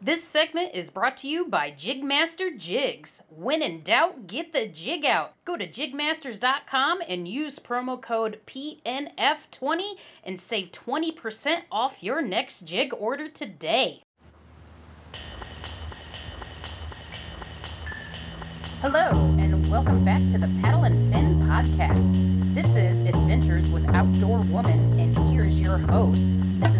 This segment is brought to you by Jigmaster Jigs. When in doubt, get the jig out. Go to jigmasters.com and use promo code PNF20 and save 20% off your next jig order today. Hello, and welcome back to the Paddle and Fin podcast. This is Adventures with Outdoor Woman, and here's your host, Mrs.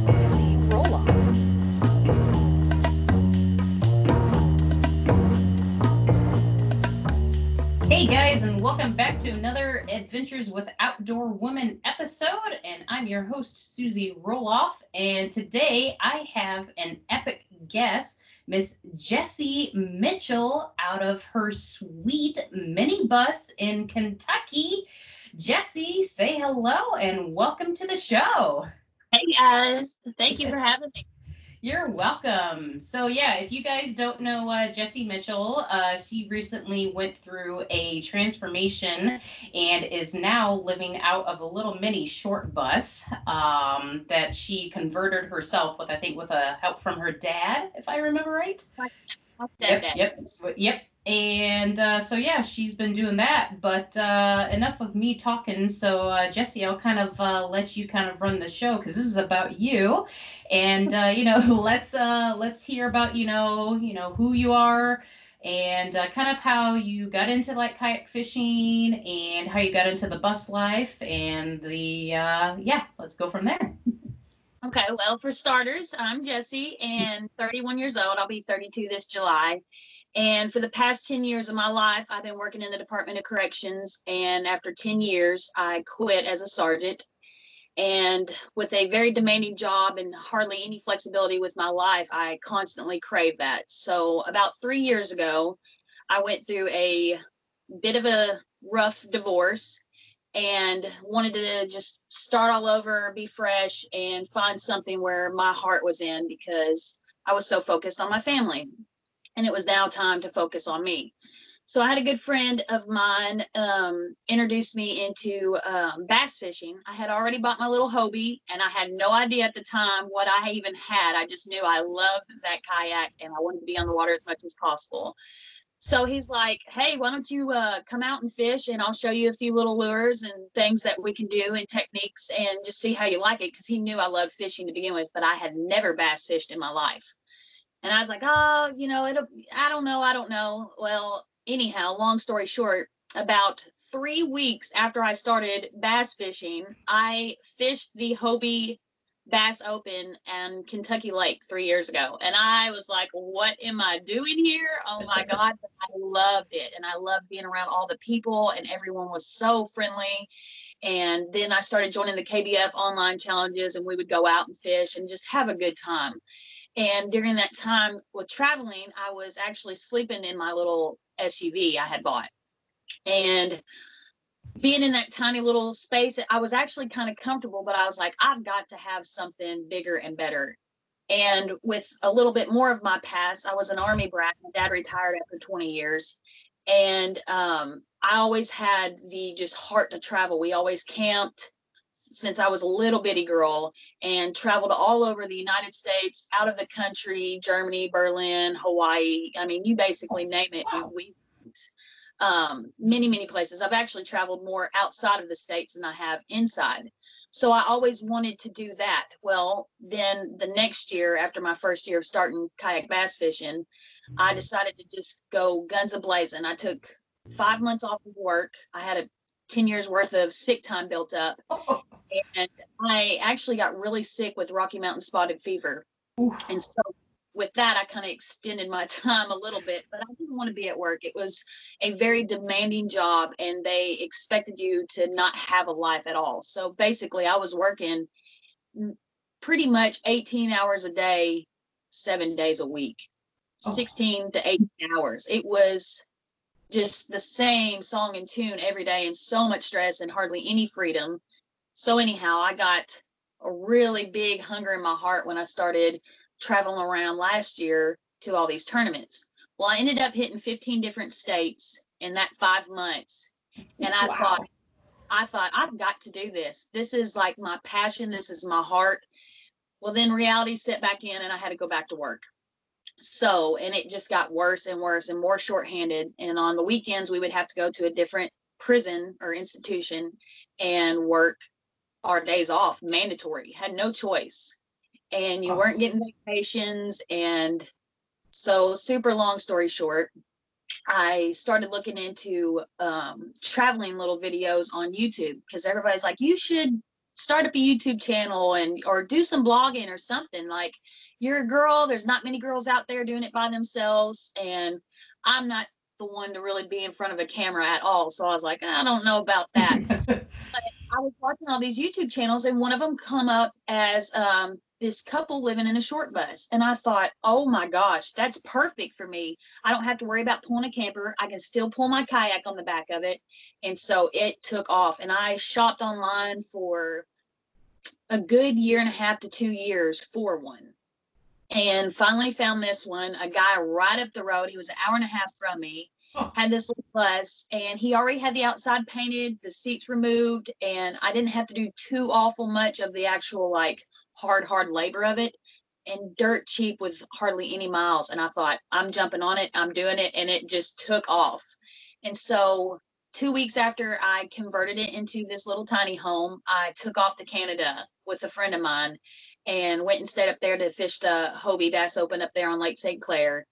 Hey guys, and welcome back to another Adventures with Outdoor Woman episode. And I'm your host, Susie Roloff. And today I have an epic guest, Miss Jessie Mitchell, out of her sweet minibus in Kentucky. Jessie, say hello and welcome to the show. Hey guys, thank you for having me. You're welcome. So yeah, if you guys don't know uh, Jessie Mitchell, uh, she recently went through a transformation and is now living out of a little mini short bus um, that she converted herself with, I think, with a help from her dad, if I remember right. Yep, yep, yep. And uh, so yeah, she's been doing that. But uh, enough of me talking. So uh, Jessie, I'll kind of uh, let you kind of run the show because this is about you. And uh, you know, let's uh, let's hear about you know you know who you are and kind of how you got into like kayak fishing and how you got into the bus life and the yeah. Let's go from there. Okay, well, for starters, I'm Jessie and 31 years old. I'll be 32 this July. And for the past 10 years of my life, I've been working in the Department of Corrections. And after 10 years, I quit as a sergeant. And with a very demanding job and hardly any flexibility with my life, I constantly crave that. So about three years ago, I went through a bit of a rough divorce and wanted to just start all over, be fresh, and find something where my heart was in because I was so focused on my family and it was now time to focus on me. So I had a good friend of mine um, me into um, bass fishing. I had already bought my little Hobie, and I had no idea at the time what I even had. I just knew I loved that kayak, and I wanted to be on the water as much as possible. So he's like, "Hey, why don't you uh, come out and fish, and I'll show you a few little lures and things that we can do and techniques, and just see how you like it." Because he knew I loved fishing to begin with, but I had never bass fished in my life. And I was like, oh, you know, it'll, I don't know, I don't know. Well, anyhow, long story short, about three weeks after I started bass fishing, I fished the Hobie Bass Open and Kentucky Lake three years ago. And I was like, what am I doing here? Oh my God. I loved it. And I loved being around all the people, and everyone was so friendly. And then I started joining the KBF online challenges, and we would go out and fish and just have a good time. And during that time with traveling, I was actually sleeping in my little SUV I had bought. And being in that tiny little space, I was actually kind of comfortable, but I was like, I've got to have something bigger and better. And with a little bit more of my past, I was an army brat. My dad retired after 20 years. And um, I always had the just heart to travel. We always camped since I was a little bitty girl and traveled all over the United States, out of the country, Germany, Berlin, Hawaii. I mean, you basically name it. Wow. We um, many, many places. I've actually traveled more outside of the states than I have inside. So I always wanted to do that. Well, then the next year, after my first year of starting kayak bass fishing, I mm-hmm. decided to just go guns a blazing. I took five months off of work. I had a 10 years worth of sick time built up. and I actually got really sick with Rocky Mountain spotted fever. Oof. And so with that, I kind of extended my time a little bit, but I didn't want to be at work. It was a very demanding job, and they expected you to not have a life at all. So basically, I was working pretty much 18 hours a day seven days a week, Oh. 16 to 18 hours. It was just the same song and tune every day and so much stress and hardly any freedom. So, anyhow, I got a really big hunger in my heart when I started traveling around last year to all these tournaments. Well, I ended up hitting 15 different states in that five months. And I Wow. thought, I thought, I've got to do this. This is like my passion. This is my heart. Well, then reality set back in and I had to go back to work. So, and it just got worse and worse and more shorthanded. And on the weekends, we would have to go to a different prison or institution and work our days off, mandatory, had no choice. And you weren't getting vacations. And so, super long story short, I started looking into um, traveling little videos on YouTube because everybody's like, you should start up a YouTube channel and or do some blogging or something. Like, you're a girl. There's not many girls out there doing it by themselves, and I'm not the one to really be in front of a camera at all. So I was like, I don't know about that. I was watching all these YouTube channels, and one of them come up as um, this couple living in a short bus, and I thought, oh my gosh, that's perfect for me. I don't have to worry about pulling a camper. I can still pull my kayak on the back of it, and so it took off. And I shopped online for a good year and a half to two years for one, and finally found this one. A guy right up the road. He was an hour and a half from me Oh. had this little bus and he already had the outside painted, the seats removed, and I didn't have to do too awful much of the actual like hard, hard labor of it and dirt cheap with hardly any miles. And I thought, I'm jumping on it, I'm doing it, and it just took off. And so two weeks after I converted it into this little tiny home, I took off to Canada with a friend of mine and went and stayed up there to fish the Hobie Bass Open up there on Lake St. Clair.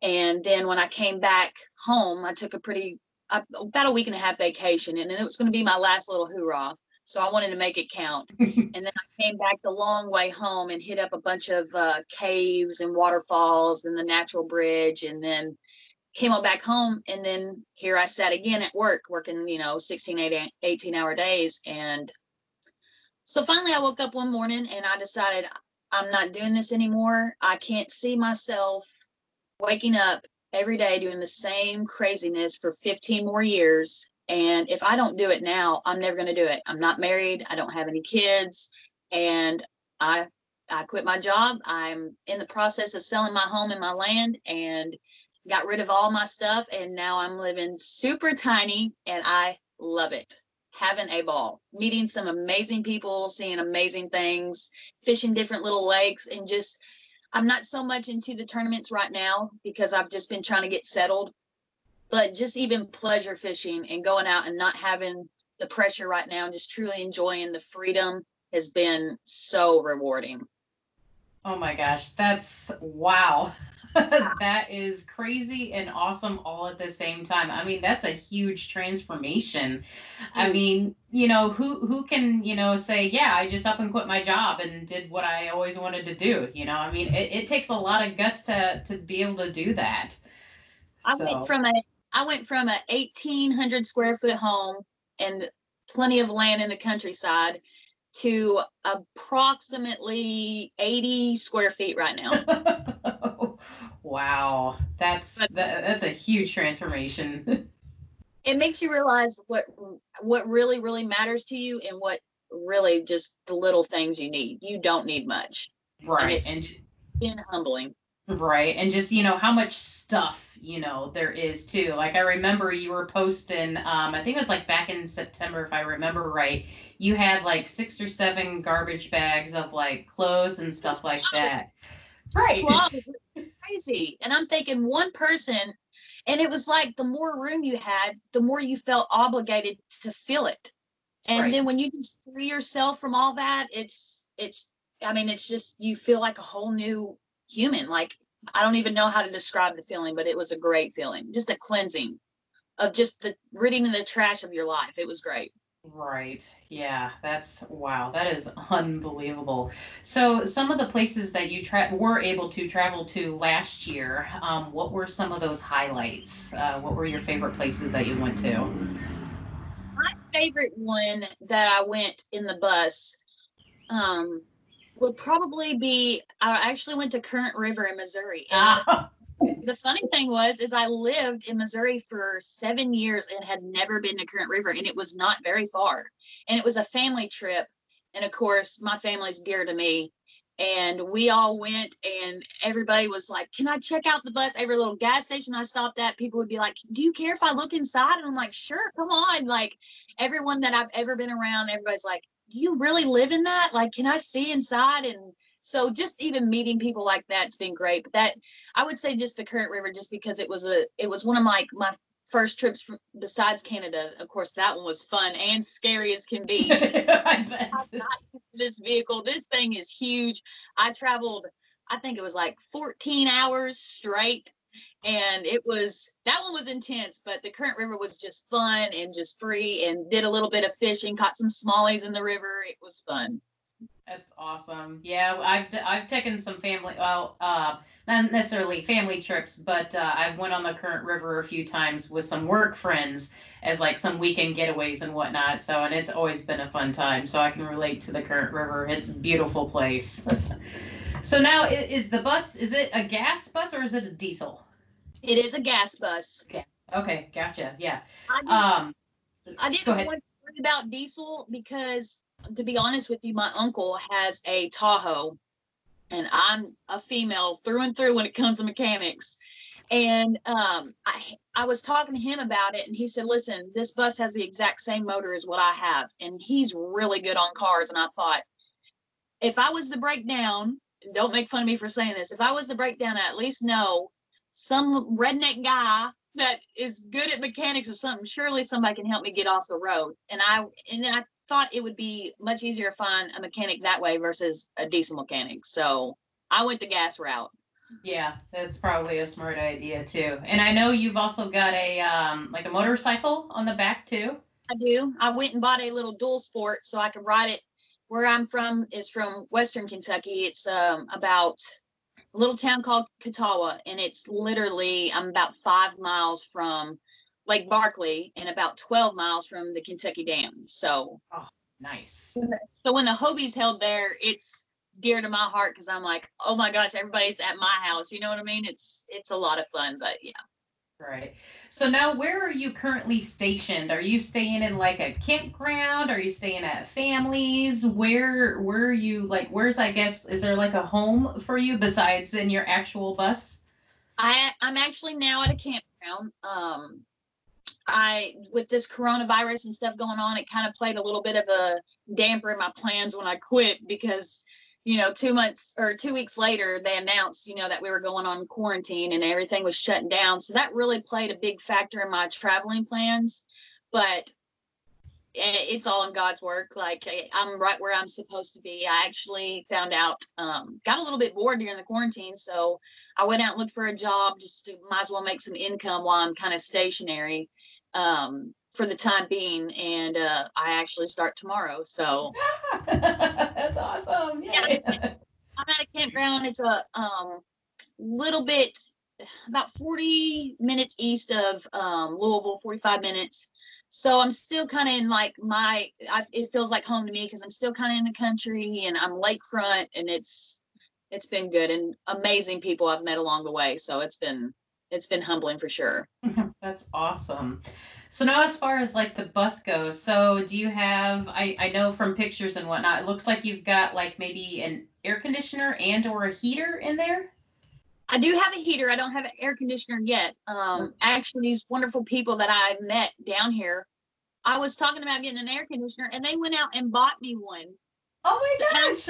And then when I came back home, I took a pretty about a week and a half vacation, and then it was going to be my last little hoorah. So I wanted to make it count. and then I came back the long way home and hit up a bunch of uh, caves and waterfalls and the natural bridge, and then came on back home. And then here I sat again at work, working you know 16, 18, 18 hour days. And so finally, I woke up one morning and I decided I'm not doing this anymore. I can't see myself waking up every day doing the same craziness for 15 more years. And if I don't do it now, I'm never going to do it. I'm not married. I don't have any kids. And I I quit my job. I'm in the process of selling my home and my land and got rid of all my stuff. And now I'm living super tiny and I love it. Having a ball, meeting some amazing people, seeing amazing things, fishing different little lakes, and just I'm not so much into the tournaments right now because I've just been trying to get settled. But just even pleasure fishing and going out and not having the pressure right now and just truly enjoying the freedom has been so rewarding. Oh my gosh, that's wow. that is crazy and awesome all at the same time. I mean, that's a huge transformation. I Mm. mean, you know, who who can, you know, say, yeah, I just up and quit my job and did what I always wanted to do, you know? I mean, it, it takes a lot of guts to to be able to do that. I So- went from a I went from a 1800 square foot home and plenty of land in the countryside to approximately 80 square feet right now. wow, that's that, that's a huge transformation. it makes you realize what what really really matters to you and what really just the little things you need. You don't need much. right, it's- and Been humbling. Right. And just, you know, how much stuff, you know, there is too. Like I remember you were posting, um, I think it was like back in September, if I remember right, you had like six or seven garbage bags of like clothes and stuff like that. Right. Crazy. And I'm thinking one person, and it was like the more room you had, the more you felt obligated to fill it. And Right. then when you just free yourself from all that, it's it's I mean, it's just you feel like a whole new human. Like I don't even know how to describe the feeling, but it was a great feeling. Just a cleansing of just the ridding of the trash of your life. It was great. Right. Yeah, that's wow. That is unbelievable. So, some of the places that you tra- were able to travel to last year, um, what were some of those highlights? Uh, what were your favorite places that you went to? my favorite one that I went in the bus, um, would probably be I actually went to Current River in Missouri. Ah, The funny thing was is I lived in Missouri for 7 years and had never been to Current River and it was not very far. And it was a family trip and of course my family's dear to me. And we all went and everybody was like can i check out the bus? Every little gas station i stopped at people would be like do you care if i look inside? And i'm like sure come on. Like everyone that i've ever been around everybody's like do you really live in that like can i see inside and so just even meeting people like that's been great but that i would say just the current river just because it was a it was one of my my first trips from, besides canada of course that one was fun and scary as can be I bet. This vehicle. This thing is huge. I traveled, I think it was like 14 hours straight. And it was that one was intense, but the current river was just fun and just free and did a little bit of fishing, caught some smallies in the river. It was fun. That's awesome. Yeah, I've I've taken some family, well, uh, not necessarily family trips, but uh, I've went on the Current River a few times with some work friends as like some weekend getaways and whatnot. So, and it's always been a fun time. So I can relate to the Current River. It's a beautiful place. so now, is the bus? Is it a gas bus or is it a diesel? It is a gas bus. Okay, gotcha. Yeah. I didn't, Um, I didn't want to worry about diesel because, to be honest with you, my uncle has a Tahoe, and I'm a female through and through when it comes to mechanics. And um, I I was talking to him about it, and he said, "Listen, this bus has the exact same motor as what I have, and he's really good on cars." And I thought, if I was to break down, don't make fun of me for saying this, if I was to break down, I at least know some redneck guy that is good at mechanics or something, surely somebody can help me get off the road. And I and I thought it would be much easier to find a mechanic that way versus a diesel mechanic. So I went the gas route. yeah, that's probably a smart idea too. And I know you've also got a um, like a motorcycle on the back too. I do. I went and bought a little dual sport so I could ride it. Where I'm from is from Western Kentucky. It's um, about a little town called Kuttawa, and it's literally I'm about five miles from Lake Barkley and about 12 miles from the Kentucky Dam. So oh, Nice. So when the Hobies held there, it's dear to my heart because I'm like, oh my gosh, everybody's at my house. You know what I mean? It's it's a lot of fun, but yeah. Right. So now where are you currently stationed? Are you staying in like a campground? Are you staying at families? Where where are you like where's I guess is there like a home for you besides in your actual bus? I I'm actually now at a campground. Um, I with this coronavirus and stuff going on, it kind of played a little bit of a damper in my plans when I quit because you know two months or two weeks later they announced you know that we were going on quarantine and everything was shutting down. So that really played a big factor in my traveling plans. But it's all in god's work. Like i'm right where i'm supposed to be. I actually found out um, got a little bit bored during the quarantine. So I went out and looked for a job just to might as well make some income while I'm kind of stationary. Um, for the time being. And uh, I actually start tomorrow. So That's awesome. Yay. I'm at a campground. It's a um, little bit about 40 minutes east of um, Louisville, 45 minutes. So I'm still kind of in like my, I, it feels like home to me because I'm still kind of in the country and I'm lakefront and it's, it's been good and amazing people I've met along the way. So it's been, it's been humbling for sure. That's awesome. So now as far as like the bus goes, so do you have I, I know from pictures and whatnot, it looks like you've got like maybe an air conditioner and or a heater in there? I do have a heater. I don't have an air conditioner yet. Um, actually, these wonderful people that I've met down here, I was talking about getting an air conditioner, and they went out and bought me one. Oh my gosh.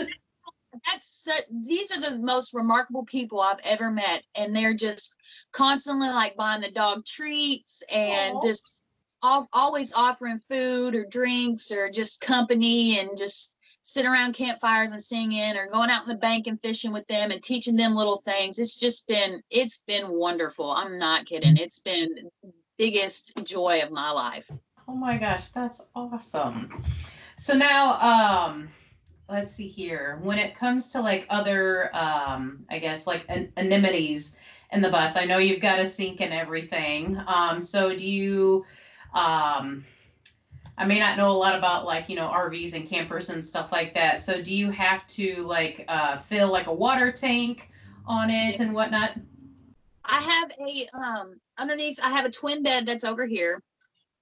That's su- these are the most remarkable people I've ever met, and they're just constantly like buying the dog treats and Aw. just al- always offering food or drinks or just company and just sitting around campfires and singing or going out in the bank and fishing with them and teaching them little things. It's just been it's been wonderful. I'm not kidding. It's been biggest joy of my life. Oh my gosh, that's awesome. So now, um, let's see here. When it comes to like other, um, I guess like an- amenities in the bus, I know you've got a sink and everything. Um, so do you, um, I may not know a lot about like, you know, RVs and campers and stuff like that. So do you have to like uh, fill like a water tank on it and whatnot? I have a um underneath I have a twin bed that's over here.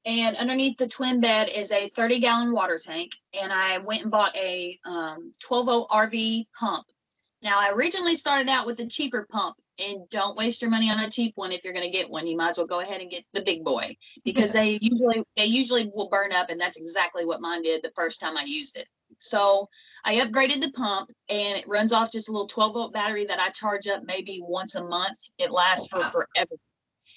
And underneath the twin bed is a 30 gallon water tank. And I went and bought a um, 12 volt RV pump. Now I originally started out with a cheaper pump and don't waste your money on a cheap one if you're going to get one. You might as well go ahead and get the big boy because they usually they usually will burn up and that's exactly what mine did the first time i used it. So i upgraded the pump and it runs off just a little 12 volt battery that i charge up maybe once a month. It lasts Oh, for forever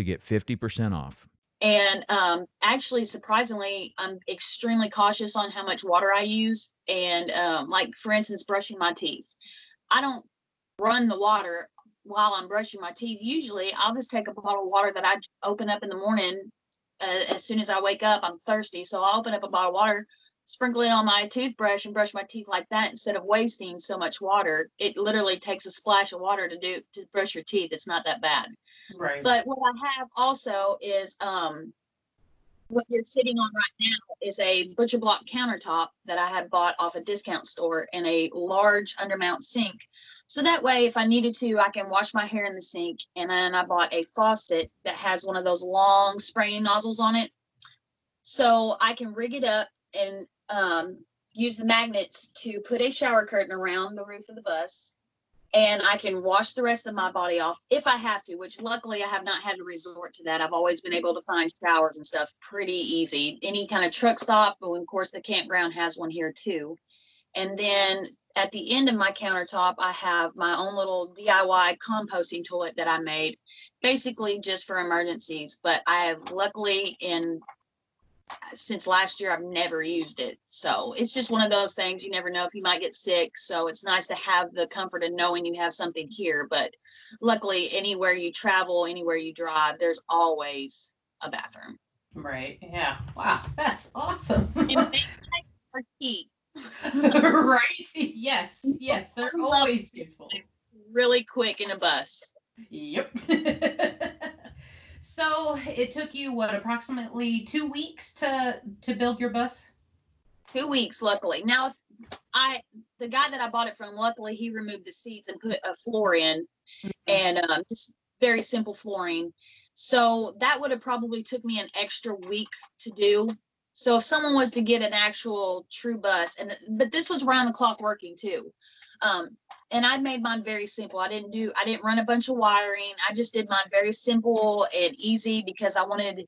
to get 50% off. and um, actually surprisingly i'm extremely cautious on how much water i use and um, like for instance brushing my teeth i don't run the water while i'm brushing my teeth usually i'll just take a bottle of water that i open up in the morning uh, as soon as i wake up i'm thirsty so i'll open up a bottle of water sprinkle it on my toothbrush and brush my teeth like that instead of wasting so much water it literally takes a splash of water to do to brush your teeth it's not that bad Right. but what I have also is um, what you're sitting on right now is a butcher block countertop that I had bought off a discount store and a large undermount sink. So that way, if I needed to, I can wash my hair in the sink. And then I bought a faucet that has one of those long spraying nozzles on it. So I can rig it up and um, use the magnets to put a shower curtain around the roof of the bus and I can wash the rest of my body off if I have to, which luckily I have not had to resort to that. I've always been able to find showers and stuff pretty easy. Any kind of truck stop, and of course the campground has one here too. And then at the end of my countertop, I have my own little DIY composting toilet that I made, basically just for emergencies. But I have luckily in since last year I've never used it. So it's just one of those things you never know if you might get sick. So it's nice to have the comfort of knowing you have something here. But luckily, anywhere you travel, anywhere you drive, there's always a bathroom. Right. Yeah. Wow. That's awesome. And things are key. right. Yes. Yes. They're always useful. Really quick in a bus. Yep. so it took you what approximately two weeks to to build your bus? Two weeks, luckily. Now, if I the guy that I bought it from, luckily he removed the seats and put a floor in, and um, just very simple flooring. So that would have probably took me an extra week to do. So if someone was to get an actual true bus, and but this was round the clock working too. Um, and I made mine very simple. I didn't do, I didn't run a bunch of wiring. I just did mine very simple and easy because I wanted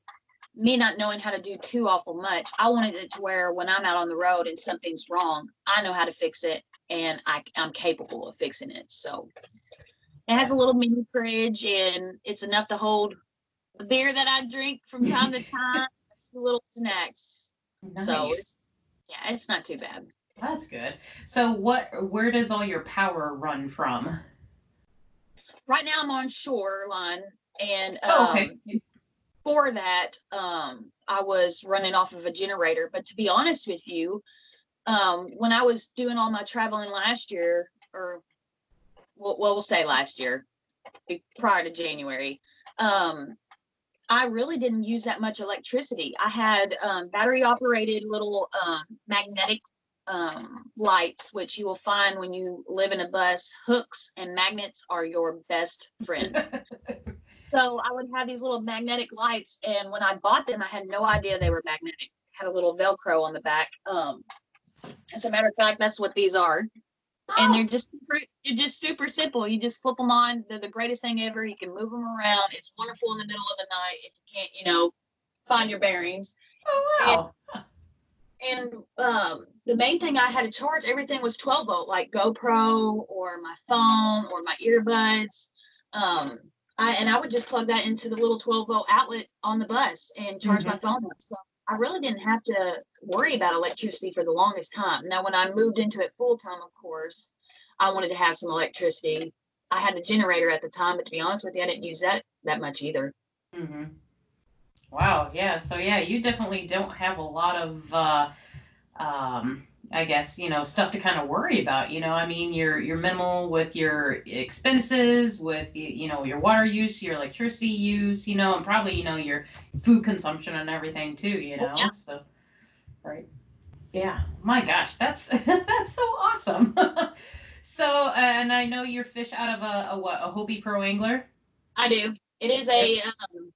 me not knowing how to do too awful much. I wanted it to where when I'm out on the road and something's wrong, I know how to fix it and I, I'm capable of fixing it. So it has a little mini fridge and it's enough to hold the beer that I drink from time to time, little snacks. So- Yeah, it's not too bad. That's good. So what where does all your power run from? Right now I'm on shoreline and Oh, um, okay. for that, um, I was running off of a generator. But to be honest with you, um, when I was doing all my traveling last year, or well, well, we'll say last year, prior to January, um, I really didn't use that much electricity. I had um, battery operated little um, magnetic um, lights, which you will find when you live in a bus. Hooks and magnets are your best friend. So I would have these little magnetic lights, and when I bought them, I had no idea they were magnetic. Had a little Velcro on the back. Um, As a matter of fact, that's what these are. Oh. And they're just super, they're just super simple. You just flip them on. They're the greatest thing ever. You can move them around. It's wonderful in the middle of the night if you can't, you know, find your bearings. Oh wow. And um, the main thing I had to charge, everything was 12 volt, like GoPro or my phone or my earbuds. Um, I and I would just plug that into the little 12 volt outlet on the bus and charge my phone up. So I really didn't have to worry about electricity for the longest time. Now, when I moved into it full time, of course, I wanted to have some electricity. I had the generator at the time, but to be honest with you, I didn't use that that much either. hmm Wow. Yeah. So yeah, you definitely don't have a lot of, uh, um, I guess you know stuff to kind of worry about. You know, I mean, you're you're minimal with your expenses, with you know your water use, your electricity use, you know, and probably you know your food consumption and everything too. You know, Yeah. so right. Yeah. My gosh, that's that's so awesome. so, uh, and I know you're fish out of a, a what a Hobie Pro Angler. I do. It is a, um,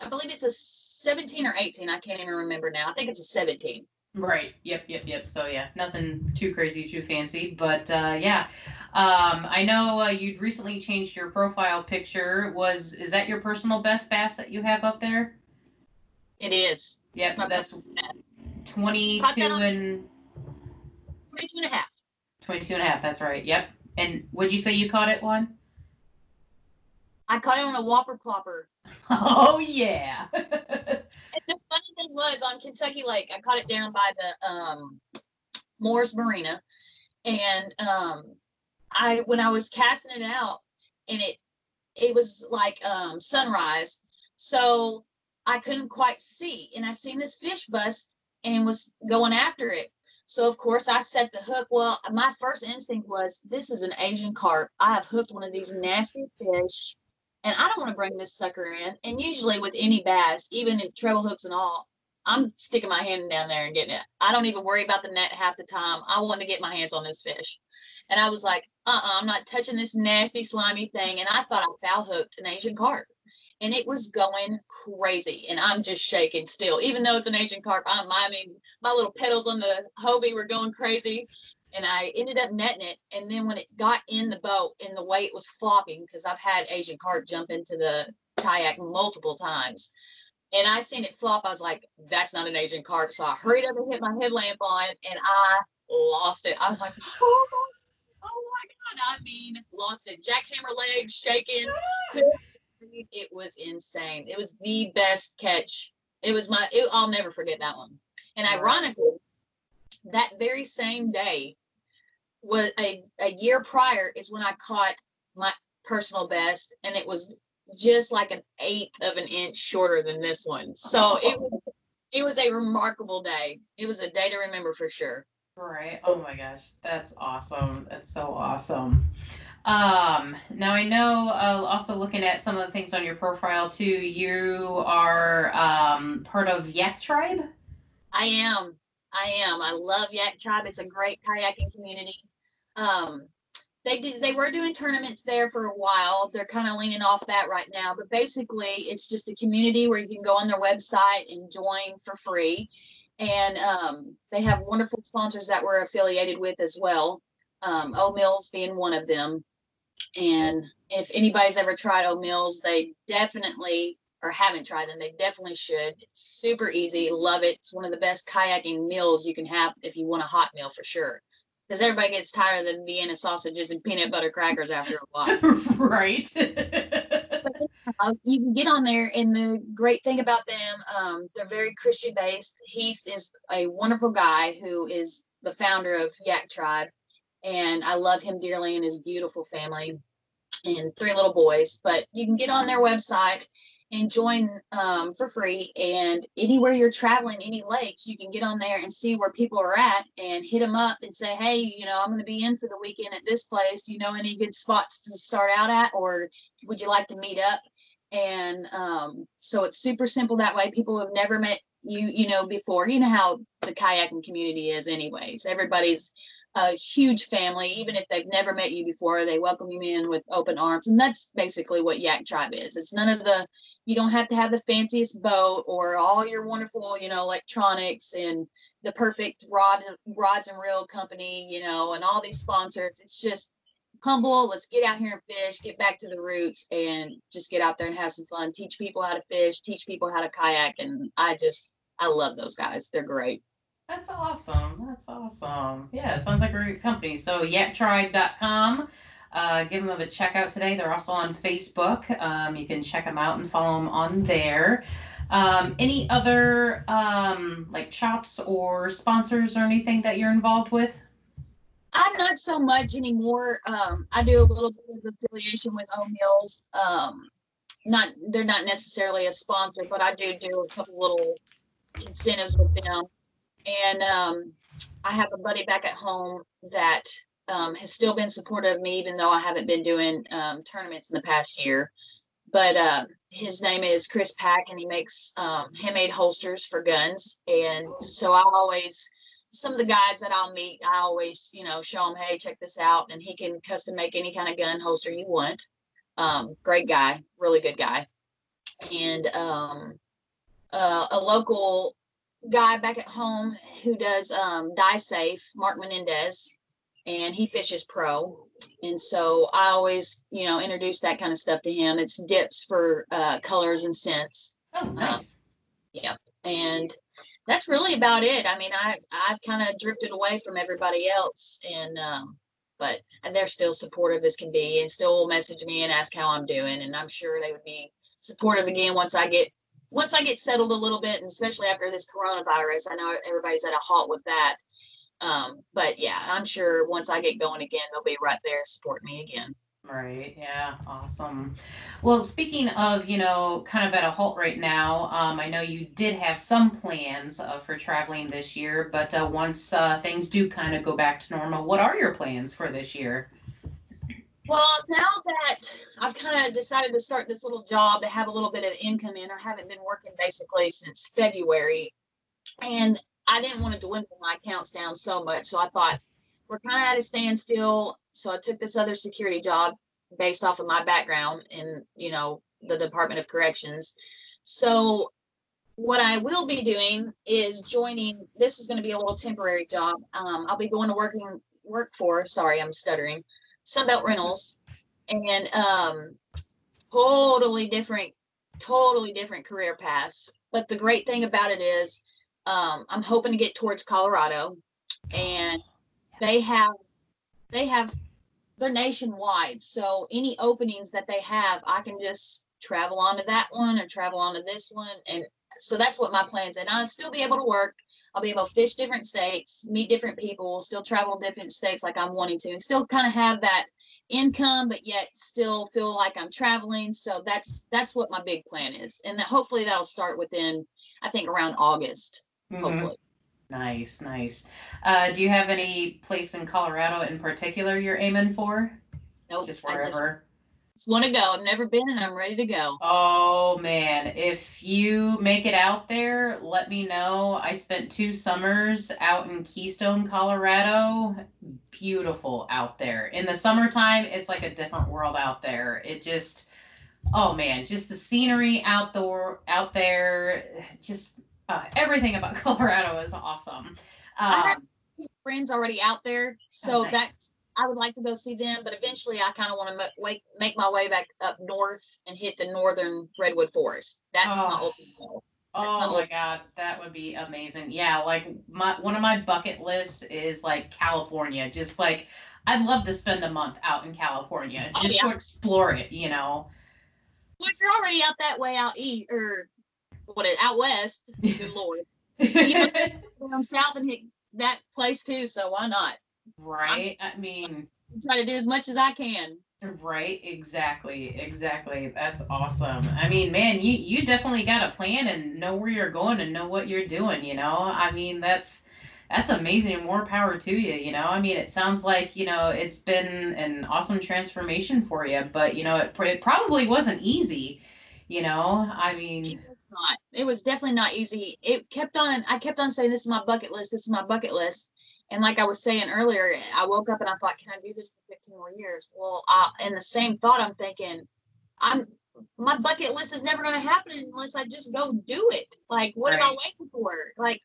I believe it's a 17 or 18. I can't even remember now. I think it's a 17. Right. Yep. Yep. Yep. So yeah, nothing too crazy, too fancy, but uh, yeah. Um, I know uh, you'd recently changed your profile picture. Was is that your personal best bass that you have up there? It is. Yep. It's my That's 22 Caught that on- and 22 and a half. 22 and a half. That's right. Yep. And would you say you caught it one? I caught it on a whopper plopper. Oh yeah. And the funny thing was on Kentucky Lake, I caught it down by the um, Moore's Marina, and um, I when I was casting it out, and it it was like um, sunrise, so I couldn't quite see, and I seen this fish bust and was going after it. So of course I set the hook. Well, my first instinct was this is an Asian carp. I have hooked one of these nasty fish and I don't want to bring this sucker in. And usually with any bass, even in treble hooks and all, I'm sticking my hand down there and getting it. I don't even worry about the net half the time. I want to get my hands on this fish. And I was like, uh-uh, I'm not touching this nasty slimy thing. And I thought I foul hooked an Asian carp. And it was going crazy. And I'm just shaking still. Even though it's an Asian carp, I'm, I mean, my little pedals on the Hobie were going crazy and I ended up netting it. And then when it got in the boat and the way it was flopping, because I've had Asian carp jump into the kayak multiple times, and I seen it flop, I was like, that's not an Asian carp. So I hurried up and hit my headlamp on and I lost it. I was like, oh my, oh my God. I mean, lost it. Jackhammer legs shaking. It was insane. It was the best catch. It was my, it, I'll never forget that one. And ironically, that very same day was a, a year prior is when I caught my personal best and it was just like an eighth of an inch shorter than this one. So it was it was a remarkable day. It was a day to remember for sure. Right. Oh my gosh, that's awesome. That's so awesome. Um, now I know, uh, also looking at some of the things on your profile too, you are um, part of Yak Tribe. I am. I am. I love Yak Tribe. It's a great kayaking community. Um, they did. They were doing tournaments there for a while. They're kind of leaning off that right now. But basically, it's just a community where you can go on their website and join for free. And um, they have wonderful sponsors that we're affiliated with as well. Um, Mills being one of them. And if anybody's ever tried O'Meals they definitely or haven't tried them, they definitely should. It's super easy. Love it. It's one of the best kayaking meals you can have if you want a hot meal for sure. Because everybody gets tired of the Vienna sausages and peanut butter crackers after a while. right. Uh, you can get on there, and the great thing about them, um, they're very Christian based. Heath is a wonderful guy who is the founder of Yak Tribe, and I love him dearly and his beautiful family and three little boys. But you can get on their website and join um, for free. And anywhere you're traveling, any lakes, you can get on there and see where people are at and hit them up and say, hey, you know, I'm going to be in for the weekend at this place. Do you know any good spots to start out at, or would you like to meet up? And um, so it's super simple that way. People have never met you, you know, before, you know how the kayaking community is, anyways. Everybody's a huge family. Even if they've never met you before, they welcome you in with open arms. And that's basically what Yak Tribe is. It's none of the you don't have to have the fanciest boat or all your wonderful, you know, electronics and the perfect rod rods and reel company, you know, and all these sponsors. It's just humble. Let's get out here and fish, get back to the roots and just get out there and have some fun. Teach people how to fish, teach people how to kayak. And I just I love those guys. They're great. That's awesome. That's awesome. Yeah, sounds like a great company. So yaktribe.com. Uh, give them a check out today. They're also on Facebook. Um, you can check them out and follow them on there. Um, any other um, like shops or sponsors or anything that you're involved with? I'm not so much anymore. Um, I do a little bit of affiliation with O'Meals. Um, not they're not necessarily a sponsor, but I do do a couple little incentives with them. And um, I have a buddy back at home that um, has still been supportive of me, even though I haven't been doing um, tournaments in the past year. But uh, his name is Chris Pack, and he makes um, handmade holsters for guns. And so I always, some of the guys that I'll meet, I always, you know, show them, hey, check this out, and he can custom make any kind of gun holster you want. Um, great guy, really good guy, and um, uh, a local guy back at home who does um, die safe, Mark Menendez and he fishes pro. And so I always, you know, introduce that kind of stuff to him. It's dips for uh, colors and scents. Oh, nice. Um, yep. And that's really about it. I mean, I I've kind of drifted away from everybody else, and um, but they're still supportive as can be, and still will message me and ask how I'm doing, and I'm sure they would be supportive again once I get once I get settled a little bit, and especially after this coronavirus. I know everybody's at a halt with that. Um, but yeah, I'm sure once I get going again, they'll be right there supporting me again. Right. Yeah. Awesome. Well, speaking of, you know, kind of at a halt right now, um, I know you did have some plans uh, for traveling this year, but uh, once uh, things do kind of go back to normal, what are your plans for this year? Well, now that I've kind of decided to start this little job to have a little bit of income in, I haven't been working basically since February. And I didn't want to dwindle my accounts down so much. So I thought we're kind of at a standstill. So I took this other security job based off of my background in, you know, the Department of Corrections. So what I will be doing is joining. This is going to be a little temporary job. Um, I'll be going to working work for. Sorry, I'm stuttering. Sunbelt Rentals, and um, totally different, totally different career paths. But the great thing about it is um, I'm hoping to get towards Colorado, and they have they have they're nationwide. So any openings that they have, I can just travel onto that one or travel onto this one, and so that's what my plans. And I'll still be able to work. I'll be able to fish different states, meet different people, still travel different states like I'm wanting to, and still kind of have that income, but yet still feel like I'm traveling. So that's that's what my big plan is, and hopefully that'll start within I think around August. Mhm. Hopefully. Nice, nice. Uh, do you have any place in Colorado in particular you're aiming for? Nope. Just I just want to go. I've never been, and I'm ready to go. Oh man, if you make it out there, let me know. I spent two summers out in Keystone, Colorado. Beautiful out there. In the summertime, it's like a different world out there. It just, oh man, just the scenery outdoor out there, just uh, everything about Colorado is awesome. I have Um, friends already out there, so Oh, nice. that's I would like to go see them, but eventually I kind of want to make make my way back up north and hit the northern redwood forest. That's my Oh. ultimate goal. Oh my God, that would be amazing. Yeah, like my one of my bucket lists is like California. Just like I'd love to spend a month out in California Oh, just yeah. to explore it, you know. Well, if you're already out that way, out east or what is out west, good lord, down south and hit that place too. So why not? right? I mean, I'm Try to do as much as I can. right, exactly, exactly. That's awesome. I mean, man, you you definitely got a plan and know where you're going and know what you're doing, you know? I mean, that's that's amazing more power to you, you know? I mean, it sounds like, you know, it's been an awesome transformation for you, but you know, it, pr- it probably wasn't easy, you know? I mean, not. It was definitely not easy. It kept on. I kept on saying, "This is my bucket list. This is my bucket list." And like I was saying earlier, I woke up and I thought, "Can I do this for 15 more years?" Well, I, in the same thought, I'm thinking, I'm my bucket list is never going to happen unless I just go do it. Like, what am I waiting for? Like,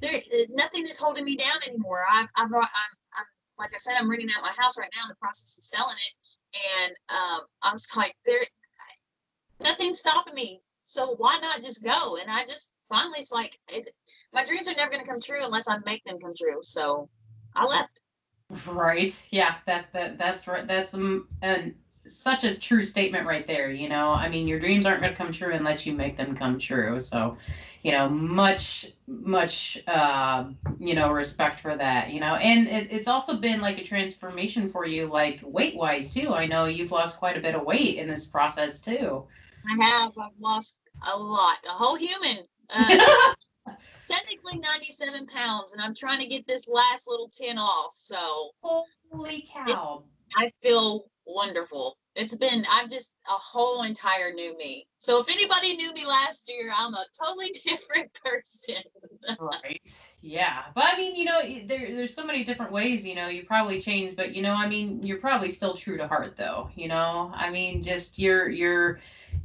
there, nothing is holding me down anymore. I, I've, I'm, I'm, like I said, I'm renting out my house right now in the process of selling it, and um, I was like, there, nothing's stopping me. So why not just go? And I just finally, it's like, it's, my dreams are never going to come true unless I make them come true. So I left. Right. Yeah. That that that's right. That's um, and such a true statement right there. You know, I mean, your dreams aren't going to come true unless you make them come true. So, you know, much much uh, you know respect for that. You know, and it, it's also been like a transformation for you, like weight wise too. I know you've lost quite a bit of weight in this process too. I have. I've lost a lot, a whole human. Uh, technically 97 pounds, and I'm trying to get this last little 10 off. So Holy cow. I feel wonderful. It's been, I'm just a whole entire new me. So if anybody knew me last year, I'm a totally different person. Right. Yeah. But I mean, you know, there there's so many different ways, you know, you probably change, but you know, I mean, you're probably still true to heart though, you know? I mean, just your your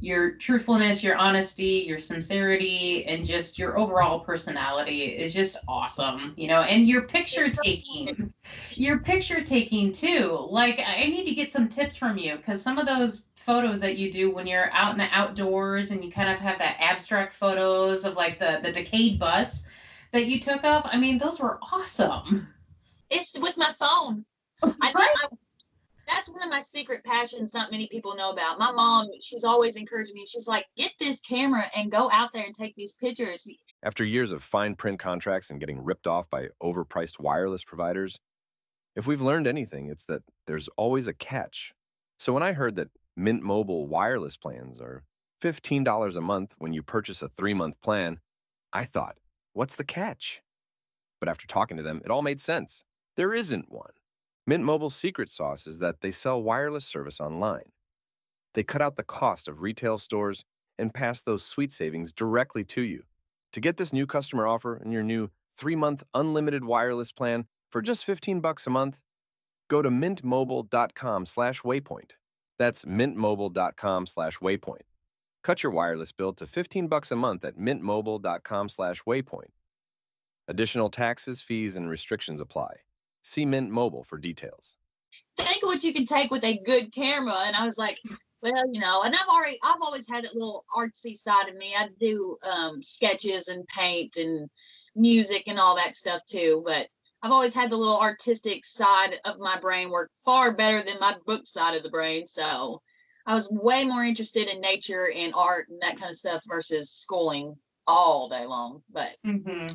your truthfulness, your honesty, your sincerity, and just your overall personality is just awesome, you know, and your picture taking. Your picture taking too. Like I need to get some tips from you because some of those photos that you do when you're out in the outdoors and you kind of have that abstract photos of like the the decayed bus that you took of. I mean, those were awesome. It's with my phone. I, Right? I, that's one of my secret passions not many people know about. My mom, she's always encouraged me. She's like, get this camera and go out there and take these pictures. After years of fine print contracts and getting ripped off by overpriced wireless providers, if we've learned anything, it's that there's always a catch. So when I heard that Mint Mobile wireless plans are $15 a month when you purchase a three month plan, I thought, what's the catch? But after talking to them, it all made sense. There isn't one. Mint Mobile's secret sauce is that they sell wireless service online. They cut out the cost of retail stores and pass those sweet savings directly to you. To get this new customer offer and your new 3-month unlimited wireless plan for just 15 bucks a month, go to mintmobile.com/waypoint. That's mintmobile.com/waypoint. Cut your wireless bill to 15 bucks a month at mintmobile.com/waypoint. Additional taxes, fees, and restrictions apply. See Mint Mobile for details. think of what you can take with a good camera. And I was like, well, you know, and I've already, I've always had that little artsy side of me. I do um, sketches and paint and music and all that stuff too. But I've always had the little artistic side of my brain work far better than my book side of the brain. So I was way more interested in nature and art and that kind of stuff versus schooling all day long. But hmm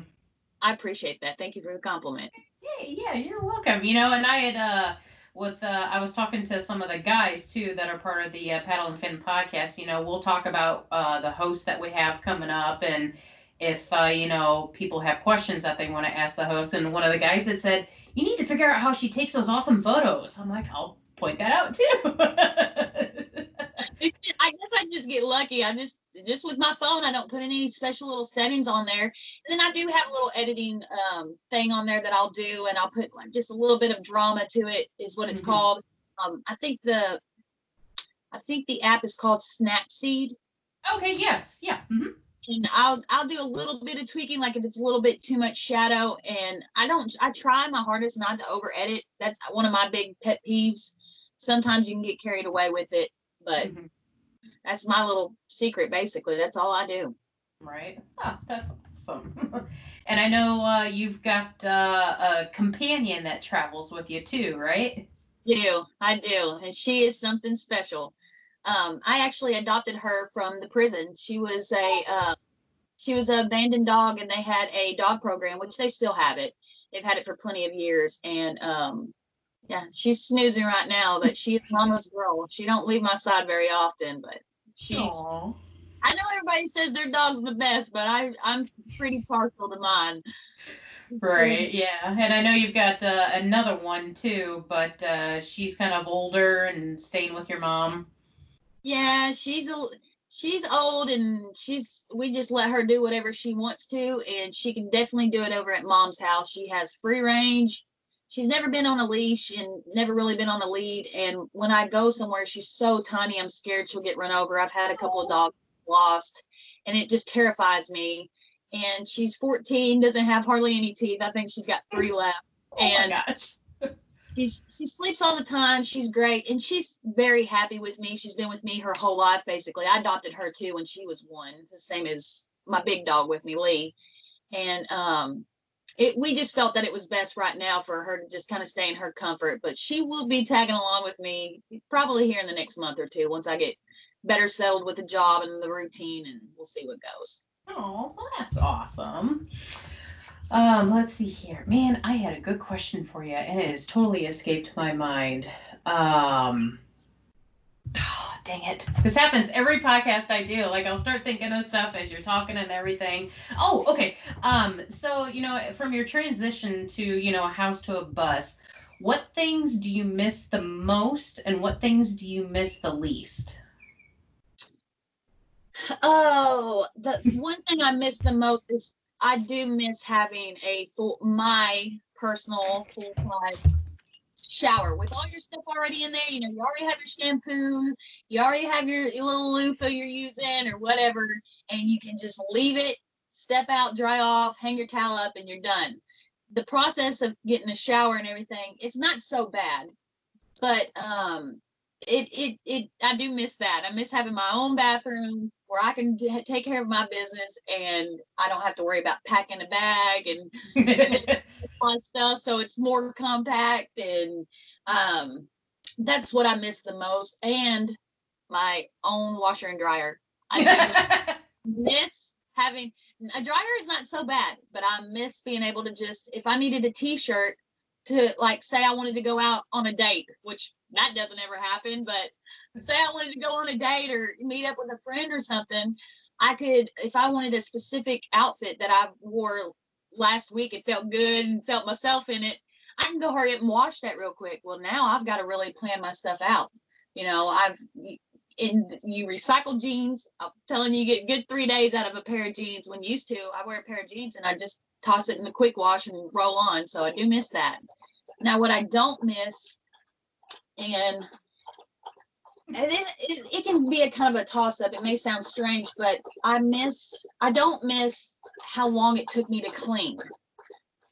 I appreciate that. Thank you for the compliment. Yeah, yeah, you're welcome. You know, and I had uh with uh I was talking to some of the guys too that are part of the uh, Paddle and Fin podcast. You know, we'll talk about uh the hosts that we have coming up and if uh, you know people have questions that they want to ask the host. And one of the guys that said, "You need to figure out how she takes those awesome photos." I'm like, I'll point that out too. I guess I just get lucky. I just just with my phone, I don't put any special little settings on there. And then I do have a little editing um, thing on there that I'll do, and I'll put like just a little bit of drama to it. Is what it's Mhm. called. Um, I think the I think the app is called Snapseed, okay. Yes. Yeah. hmm and I'll I'll do a little bit of tweaking, like if it's a little bit too much shadow. And I don't I try my hardest not to over edit. That's one of my big pet peeves. Sometimes you can get carried away with it, but Mhm. that's my little secret basically that's all i do Right. Oh, that's awesome. and I know uh, you've got uh, a companion that travels with you too, right? do i do and she is something special um i actually adopted her from the prison she was a uh she was an abandoned dog and they had a dog program which they still have it they've had it for plenty of years and um yeah she's snoozing right now but she's mama's girl she don't leave my side very often but she's Aw. i know everybody says their dog's the best but i i'm pretty partial to mine Right. Yeah. And I know you've got uh, another one too, but uh, she's kind of older and staying with your mom. Yeah, she's a she's old and she's we just let her do whatever she wants to and she can definitely do it over at mom's house. She has free range. She's never been on a leash and never really been on a lead. And when I go somewhere, she's so tiny, I'm scared she'll get run over. I've had a couple of dogs lost, and it just terrifies me. And she's 14, doesn't have hardly any teeth. I think she's got three left. Oh and my gosh. she's she sleeps all the time. She's great, and she's very happy with me. She's been with me her whole life, basically. I adopted her too when she was one, the same as my big dog with me, Lee. And um, it we just felt that it was best right now for her to just kind of stay in her comfort. But she will be tagging along with me probably here in the next month or two once I get better settled with the job and the routine, and we'll see what goes. Oh, well, that's awesome. Um, let's see here. Man, I had a good question for you, and it has totally escaped my mind. Um, oh, dang it. This happens every podcast I do. Like, I'll start thinking of stuff as you're talking and everything. Oh, okay. Um, so, you know, from your transition to, you know, a house to a bus, what things do you miss the most, and what things do you miss the least? Oh, the one thing I miss the most is I do miss having a full my personal full time shower with all your stuff already in there. You know, you already have your shampoo, you already have your, your little loofah you're using or whatever, and you can just leave it, step out, dry off, hang your towel up, and you're done. The process of getting a shower and everything, it's not so bad, but um, it it it I do miss that. I miss having my own bathroom where I can d- take care of my business and I don't have to worry about packing a bag and fun stuff. So it's more compact and um, that's what I miss the most. And my own washer and dryer. I do miss having a dryer is not so bad, but I miss being able to just if I needed a t-shirt to like say I wanted to go out on a date, which that doesn't ever happen, but say I wanted to go on a date or meet up with a friend or something, I could if I wanted a specific outfit that I wore last week, it felt good and felt myself in it. I can go hurry up and wash that real quick. Well, now I've got to really plan my stuff out. You know, I've in you recycle jeans. I'm telling you, you get good three days out of a pair of jeans. When used to, I wear a pair of jeans and I just toss it in the quick wash and roll on. So I do miss that. Now, what I don't miss, and it, it, it can be a kind of a toss up. It may sound strange, but I miss, I don't miss how long it took me to clean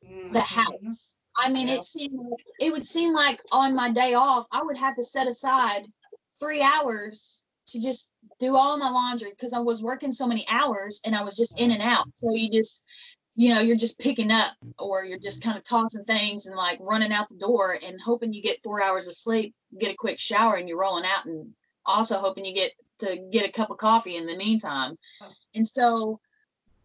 the mm-hmm. house. I mean, Yeah. it seemed it would seem like on my day off, I would have to set aside three hours to just do all my laundry because I was working so many hours and I was just in and out. So you just, you know, you're just picking up or you're just kind of tossing things and like running out the door and hoping you get four hours of sleep, get a quick shower, and you're rolling out and also hoping you get to get a cup of coffee in the meantime. And so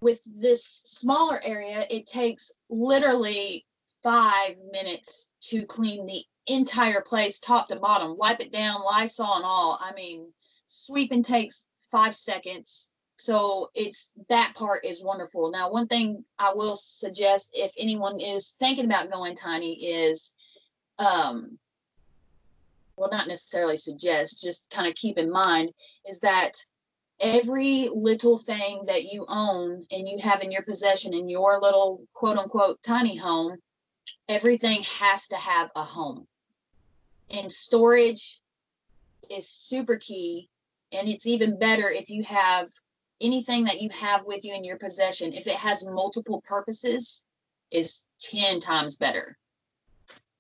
with this smaller area, it takes literally five minutes to clean the entire place top to bottom, wipe it down, Lysol and all. I mean, sweeping takes five seconds. So it's that part is wonderful. Now, one thing I will suggest if anyone is thinking about going tiny is um well not necessarily suggest, just kind of keep in mind is that every little thing that you own and you have in your possession in your little quote unquote tiny home, everything has to have a home. And storage is super key. And it's even better if you have anything that you have with you in your possession, if it has multiple purposes, is 10 times better.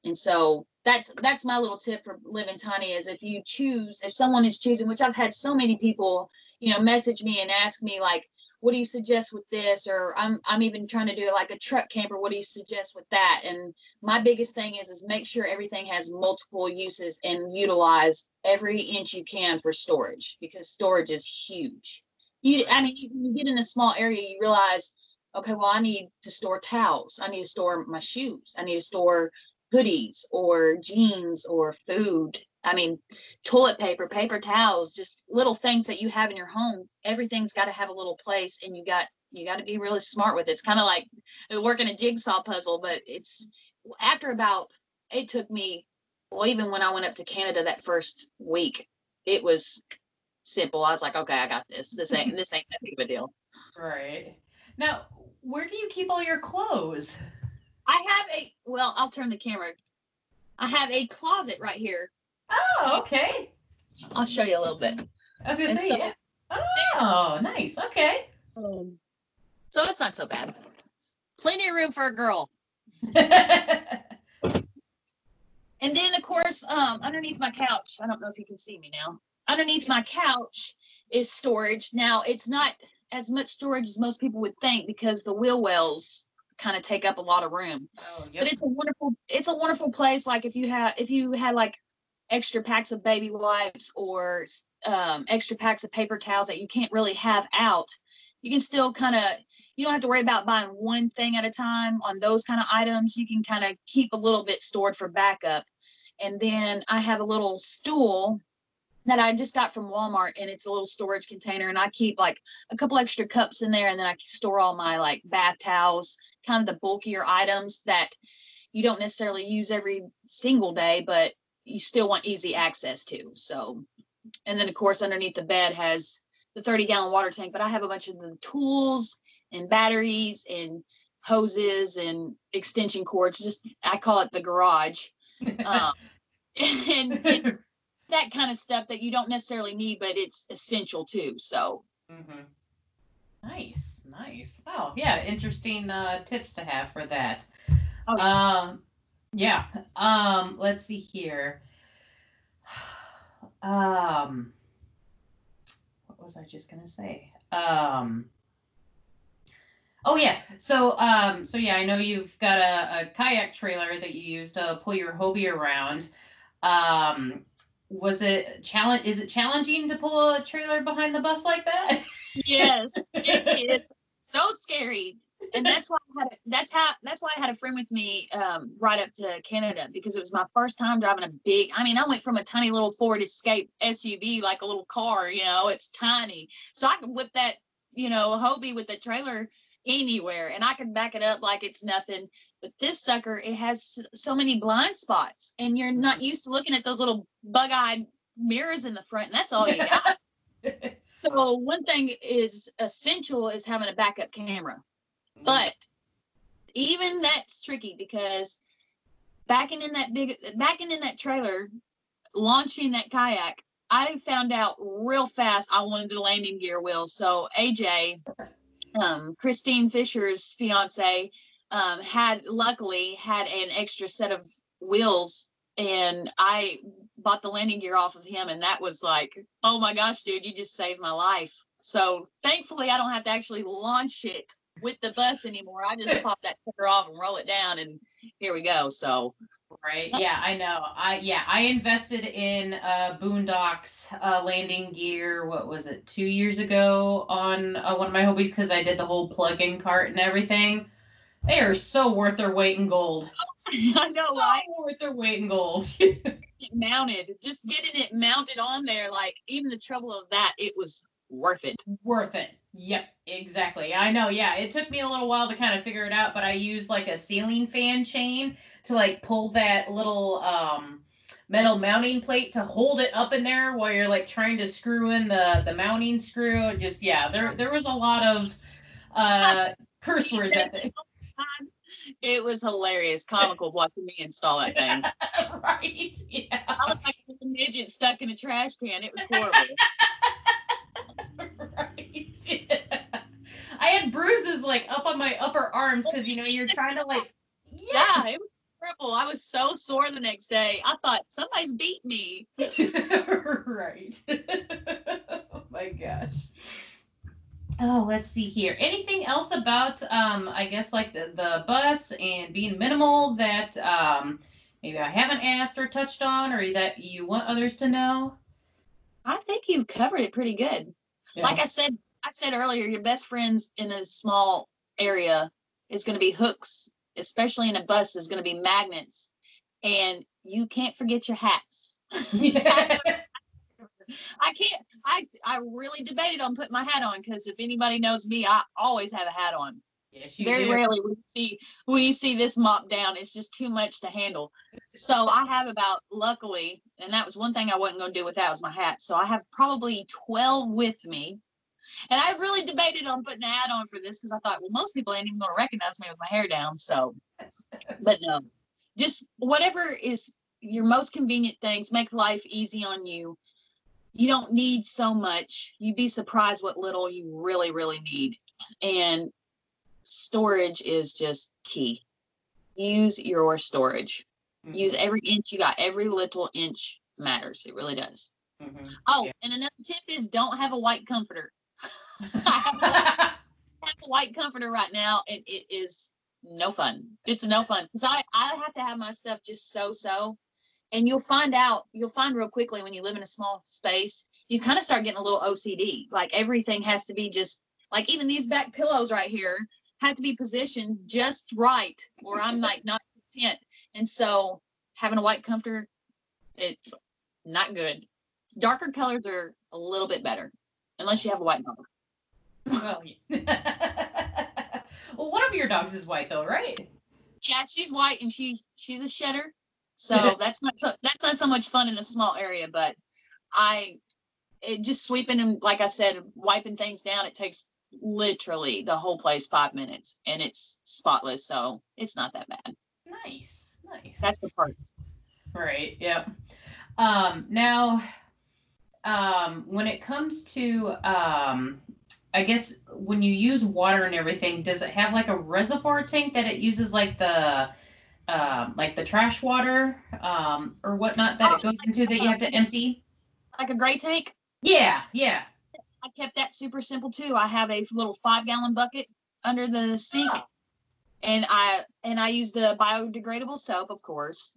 And so that's that's my little tip for living tiny is if you choose if someone is choosing which i've had so many people you know message me and ask me like what do you suggest with this? or i'm i'm even trying to do like a truck camper. What do you suggest with that? And my biggest thing is is make sure everything has multiple uses and utilize every inch you can for storage because storage is huge. You i mean when you get in a small area you realize okay well i need to store towels. I need to store my shoes. I need to store hoodies or jeans or food. I mean, toilet paper, paper towels, just little things that you have in your home. Everything's got to have a little place and you got you got to be really smart with it. It's kind of like working a jigsaw puzzle, but it's after about it took me well even when I went up to Canada that first week, it was simple. I was like, okay, I got this. This ain't this ain't that big of a deal. Right. Now, where do you keep all your clothes? I have a well, I'll turn the camera. I have a closet right here. Oh, okay. I'll show you a little bit. I was gonna And say. so- yeah. Oh, nice. Okay. Um, so it's not so bad. Plenty of room for a girl. And then, of course, um, underneath my couch, I don't know if you can see me now. Underneath my couch is storage. Now, it's not as much storage as most people would think because the wheel wells kind of take up a lot of room. oh, But it's a wonderful, it's a wonderful place. Like if you have, if you had like extra packs of baby wipes or um, extra packs of paper towels that you can't really have out, you can still kind of, you don't have to worry about buying one thing at a time on those kind of items. You can kind of keep a little bit stored for backup. And then I have a little stool that I just got from Walmart and it's a little storage container and I keep like a couple extra cups in there and then I store all my like bath towels, kind of the bulkier items that you don't necessarily use every single day, but you still want easy access to. So, and then of course underneath the bed has the 30 gallon water tank, but I have a bunch of the tools and batteries and hoses and extension cords. Just I call it the garage. Um, and that kind of stuff that you don't necessarily need, but it's essential too. So Mhm. Nice, nice. Wow, yeah, interesting uh, tips to have for that. Oh, Um, yeah. Um, let's see here. Um, what was I just gonna say? Um. Oh yeah. So um. So yeah, I know you've got a, a kayak trailer that you use to pull your Hobie around. Um, was it challenge? Is it challenging to pull a trailer behind the bus like that? yes, it is so scary. And that's why I had a, that's how that's why I had a friend with me um, right up to Canada because it was my first time driving a big. I mean, I went from a tiny little Ford Escape SUV like a little car, you know, it's tiny, so I could whip that, you know, Hobie with the trailer anywhere, and I could back it up like it's nothing. But this sucker, it has so many blind spots, and you're not mm-hmm. used to looking at those little bug-eyed mirrors in the front, and that's all you got. So one thing is essential is having a backup camera. Mm. But even that's tricky because backing in that big backing in that trailer, launching that kayak, I found out real fast I wanted the landing gear wheels. So AJ, um, Christine Fisher's fiance, um, had luckily had an extra set of wheels and I bought the landing gear off of him and that was like, oh my gosh, dude, you just saved my life. So thankfully I don't have to actually launch it with the bus anymore. I just pop that sucker off and roll it down and here we go. So Right. Yeah, I know. I yeah, I invested in uh Boonedox uh landing gear, what was it, two years ago on uh, one of my hobbies because I did the whole plug-in cart and everything. They are so worth their weight in gold. I know, so right? worth their weight in gold. mounted, just getting it mounted on there, like even the trouble of that, it was worth it. worth it. Yep, exactly. I know. Yeah, it took me a little while to kind of figure it out, but I used like a ceiling fan chain to like pull that little um metal mounting plate to hold it up in there while you're like trying to screw in the the mounting screw. Just yeah, there there was a lot of uh curse words at the It was hilarious, comical watching me install that thing. right. Yeah. I looked like a midget stuck in a trash can. It was horrible. Right. I had bruises like up on my upper arms because you know you're trying to like yeah, it was. I was so sore the next day. I thought somebody's beat me. right. oh my gosh. Oh, let's see here. Anything else about um I guess like the the bus and being minimal that um maybe I haven't asked or touched on or that you want others to know? I think you've covered it pretty good. Like I said, I said earlier, your best friends in a small area is going to be hooks, especially in a bus, is going to be magnets, and you can't forget your hats. yeah. I can't. I I really debated on putting my hat on because if anybody knows me, I always have a hat on. Yes, Very do. rarely when you see when you see this mop down, it's just too much to handle. So I have about luckily, and that was one thing I wasn't going to do without was my hat. So I have probably twelve with me. And I really debated on putting an ad on for this because I thought, well, most people ain't even gonna recognize me with my hair down. So, but no, just whatever is your most convenient things, make life easy on you. You don't need so much. You'd be surprised what little you really, really need. And storage is just key. Use your storage. Mhm, Use every inch you got. Every little inch matters. It really does. mhm. Oh, Yeah. and another tip is don't have a white comforter. I have a white comforter right now, and it is no fun. It's no fun because I I have to have my stuff just so so, and you'll find out you'll find real quickly when you live in a small space, you kind of start getting a little OCD. Like everything has to be just like even these back pillows right here have to be positioned just right, or I'm like not content. And so having a white comforter, it's not good. Darker colors are a little bit better, unless you have a white number. well, well, one of your dogs is white though, right? Yeah, she's white and she's she's a shedder, so that's not so that's not so much fun in a small area. But I, it just sweeping and like I said, wiping things down. It takes literally the whole place five minutes, and it's spotless, so it's not that bad. Nice, nice. That's the part. Right. Yep. Um, now, um, when it comes to, um, I guess when you use water and everything, does it have like a reservoir tank that it uses like the, um, like the trash water, um, or whatnot that it goes into that you have to empty? Like a gray tank. Yeah. Yeah. I kept that super simple too. I have a little five gallon bucket under the sink. Oh. and I and I use the biodegradable soap, of course,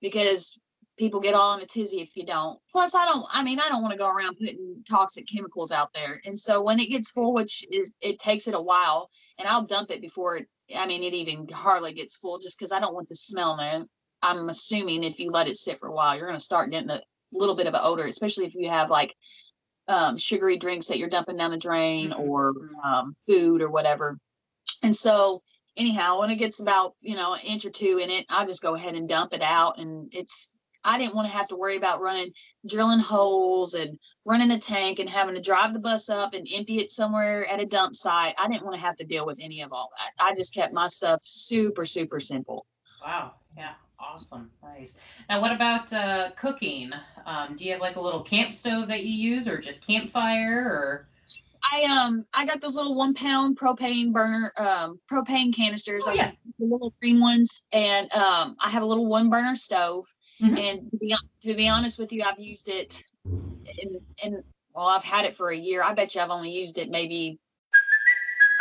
because people get all in a tizzy if you don't. Plus, I don't. I mean, I don't want to go around putting toxic chemicals out there. And so when it gets full, which is it takes it a while, and I'll dump it before it. I mean, it even hardly gets full, just because I don't want the smell in there. I'm assuming if you let it sit for a while, you're going to start getting a little bit of an odor, especially if you have like um, sugary drinks that you're dumping down the drain Mhm. or um, food or whatever. And so anyhow, when it gets about, you know, an inch or two in it, I just go ahead and dump it out. And it's, I didn't want to have to worry about running, drilling holes and running a tank and having to drive the bus up and empty it somewhere at a dump site. I didn't want to have to deal with any of all that. I just kept my stuff super, super simple. Wow. Yeah. Awesome. Nice. Now, what about uh, cooking? Um, do you have like a little camp stove that you use, or just campfire, or? I um I got those little one pound propane burner um propane canisters, Oh, yeah. the little green ones, and um I have a little one burner stove. Mhm. And to be to be honest with you, I've used it, and and well, I've had it for a year. I bet you I've only used it maybe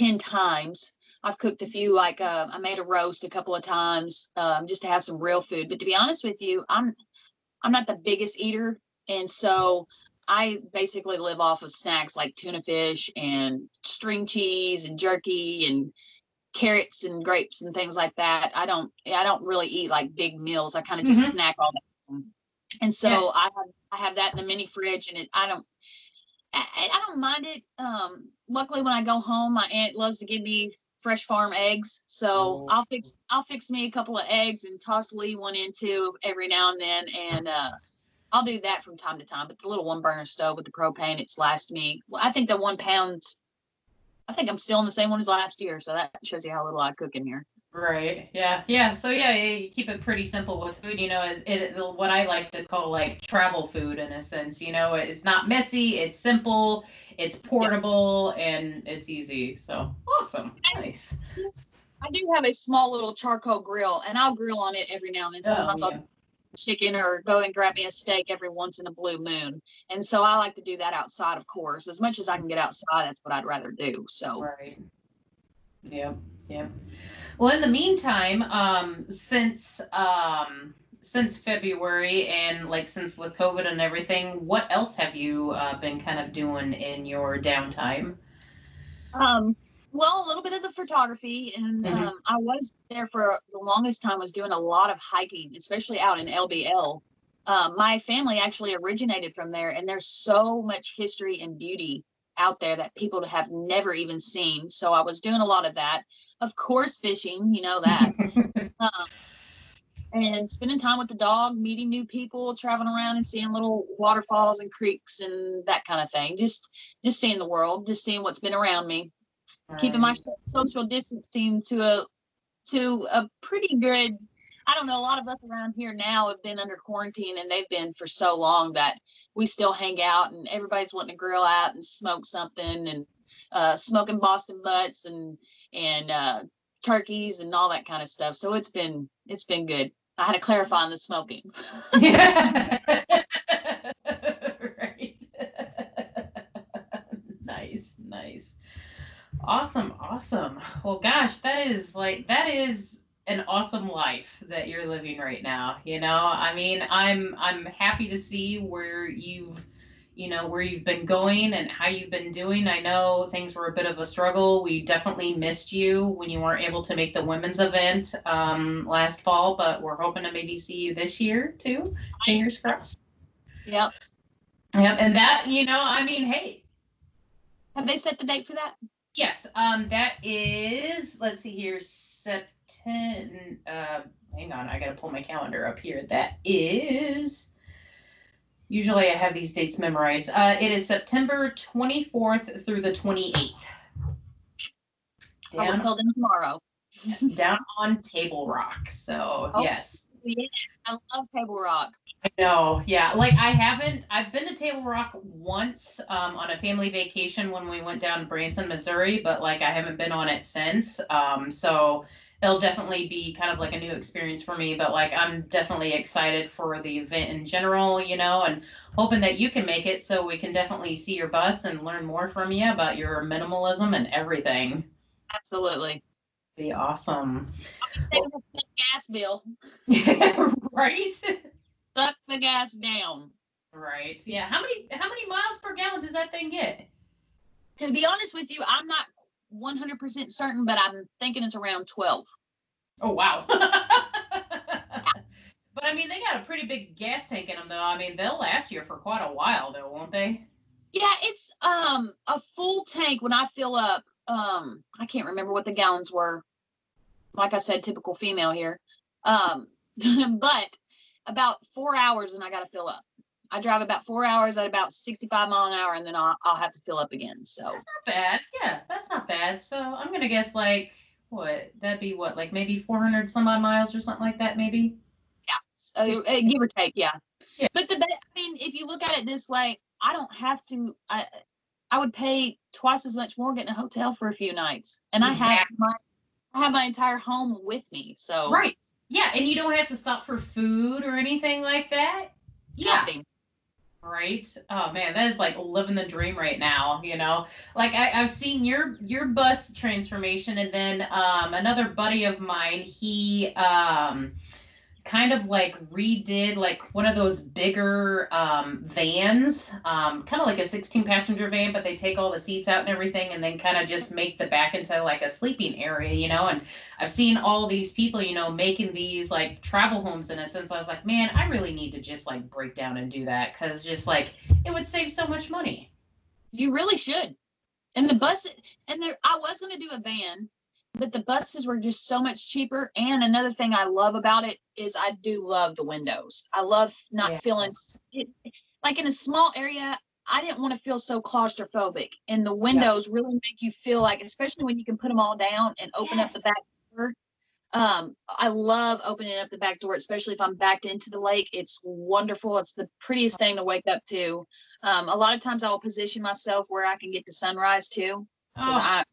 Ten times. I've cooked a few, like uh, I made a roast a couple of times, um, just to have some real food. But to be honest with you, I'm I'm not the biggest eater, and so I basically live off of snacks like tuna fish and string cheese and jerky and carrots and grapes and things like that. I don't I don't really eat like big meals. I kind of just Mhm. snack all that. And so Yeah. I have I have that in the mini fridge, and it I don't I, I don't mind it. Um, luckily, when I go home, my aunt loves to give me fresh farm eggs, so Oh. I'll fix I'll fix me a couple of eggs and toss Lee one into every now and then, and uh, I'll do that from time to time. But the little one burner stove with the propane, it's last me. Well, I think the one pound. I think I'm still in the same one as last year, so that shows you how little I cook in here. Right. Yeah. Yeah. So yeah, you keep it pretty simple with food. You know, is it what I like to call like travel food in a sense. You know, it's not messy. It's simple. It's portable and it's easy. So awesome. Nice. I do have a small little charcoal grill, and I'll grill on it every now and then. Oh, Sometimes Oh, I'll chicken or go and grab me a steak every once in a blue moon. And so I like to do that outside, of course. As much as I can get outside, that's what I'd rather do. So Right. Yep. Yep. Well, in the meantime, um, since um, since February and like since with COVID and everything, what else have you uh, been kind of doing in your downtime? Um, well, a little bit of the photography, and Mhm. um, I was there for the longest time. Was doing a lot of hiking, especially out in LBL. Um, my family actually originated from there, and there's so much history and beauty out there that people have never even seen. So I was doing a lot of that. Of course, fishing. You know that. um, and spending time with the dog, meeting new people, traveling around and seeing little waterfalls and creeks and that kind of thing. Just just seeing the world, just seeing what's been around me keeping my social distancing to a to a pretty good I don't know, a lot of us around here now have been under quarantine and they've been for so long that we still hang out and everybody's wanting to grill out and smoke something and uh, smoking Boston butts and and uh, turkeys and all that kind of stuff. So it's been it's been good. I had to clarify on the smoking. Right. nice, nice. Awesome, awesome. Well, gosh, that is like that is an awesome life that you're living right now. You know, I mean, I'm I'm happy to see where you've you know where you've been going and how you've been doing. I know things were a bit of a struggle. We definitely missed you when you weren't able to make the women's event um, last fall, but we're hoping to maybe see you this year too. Fingers crossed. Yep. Yep, and that you know, I mean, hey, Have they set the date for that? yes, um, that is. Let's see here, September. Uh, hang on, I gotta pull my calendar up here. That is. Usually, I have these dates memorized. Uh, it is September 24th through the 28th. I will Down, them tomorrow. yes, down on Table Rock. So Oh. yes. Yeah, I love Table Rock. I know, yeah. Like I haven't. I've been to Table Rock once um, on a family vacation when we went down to Branson, Missouri, but like I haven't been on it since. Um, so it'll definitely be kind of like a new experience for me. But like I'm definitely excited for the event in general, you know, and hoping that you can make it so we can definitely see your bus and learn more from you about your minimalism and everything. Absolutely. Be awesome, that gas bill. right? Suck the gas down. Right. Yeah. How many how many miles per gallon does that thing get? To be honest with you, I'm not 100% certain, but I'm thinking it's around 12. Oh wow. but I mean, they got a pretty big gas tank in them, though. I mean, they'll last you for quite a while, though, won't they? Yeah, it's um a full tank when I fill up. Um, I can't remember what the gallons were. Like I said, typical female here. Um, but about four hours and I got to fill up. I drive about four hours at about 65 mile an hour and then I'll, I'll have to fill up again. So That's not bad. Yeah, that's not bad. So I'm gonna guess like what that'd be what like maybe 400 some odd miles or something like that, maybe. uh, uh, give or take, yeah. Yeah. But the I mean, if you look at it this way, I don't have to. I I would pay twice as much more getting a hotel for a few nights, and I have Exactly. my I have my entire home with me. So Right. Yeah, and you don't have to stop for food or anything like that. Yeah. nothing. Right. Oh man, that is like living the dream right now. You know, like I, I've seen your your bus transformation, and then um, another buddy of mine, he um, kind of like redid like one of those bigger um, vans, um, kind of like a 16 passenger van, but they take all the seats out and everything, and then kind of just make the back into like a sleeping area. You know, and I've seen all these people, you know, making these like travel homes in a sense. I was like, man, I really need to just like break down and do that because just like it would save so much money. You really should. And the bus and there I was going to do a van, but the buses were just so much cheaper. And another thing I love about it is I do love the windows. I love not feeling it, like in a small area. I didn't want to feel so claustrophobic, and the windows really make you feel like, especially when you can put them all down and open up the back door. Um, I love opening up the back door, especially if I'm backed into the lake. It's wonderful. It's the prettiest thing to wake up to. Um, a lot of times I will position myself where I can get the sunrise too, Oh, I'm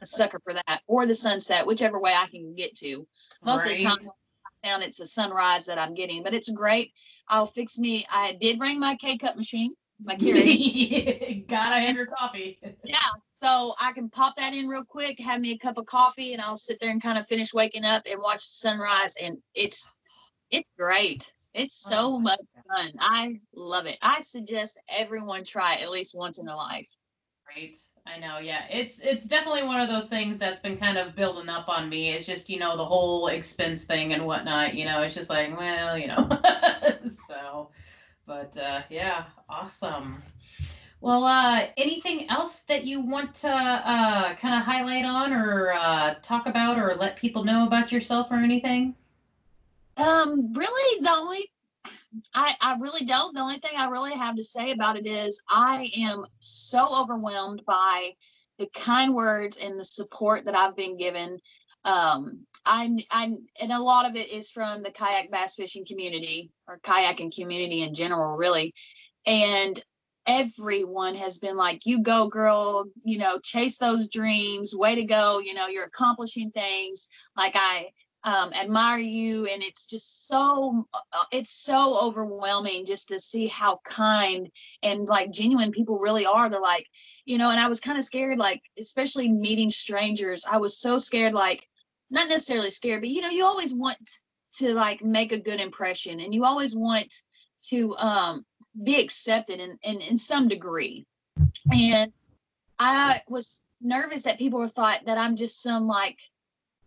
a sucker for that, or the sunset, whichever way I can get to. Most of the time. I found it's a sunrise that I'm getting, but it's great. I'll fix me. I did bring my K cup machine, my Keurig. Gotta have your coffee. yeah, so I can pop that in real quick, have me a cup of coffee, and I'll sit there and kind of finish waking up and watch the sunrise, and it's it's great. It's Oh so my much fun. I love it. I suggest everyone try it at least once in their life. Right. I know. Yeah. It's it's definitely one of those things that's been kind of building up on me. It's just, you know, the whole expense thing and whatnot, you know, it's just like, well, you know. so but uh yeah, awesome. Well, uh anything else that you want to uh kind of highlight on or uh talk about or let people know about yourself or anything? Um, really, the only I I really don't. The only thing I really have to say about it is I am so overwhelmed by the kind words and the support that I've been given. Um, I I and a lot of it is from the kayak bass fishing community or kayaking community in general, really. And everyone has been like, "You go, girl! You know, chase those dreams. Way to go! You know, you're accomplishing things." Like I um, admire you and it's just so uh, it's so overwhelming just to see how kind and like genuine people really are. They're like you know and i was kind of scared like especially meeting strangers i was so scared like not necessarily scared but you know you always want to like make a good impression and you always want to um be accepted in in, in some degree. And i was nervous that people thought that i'm just some like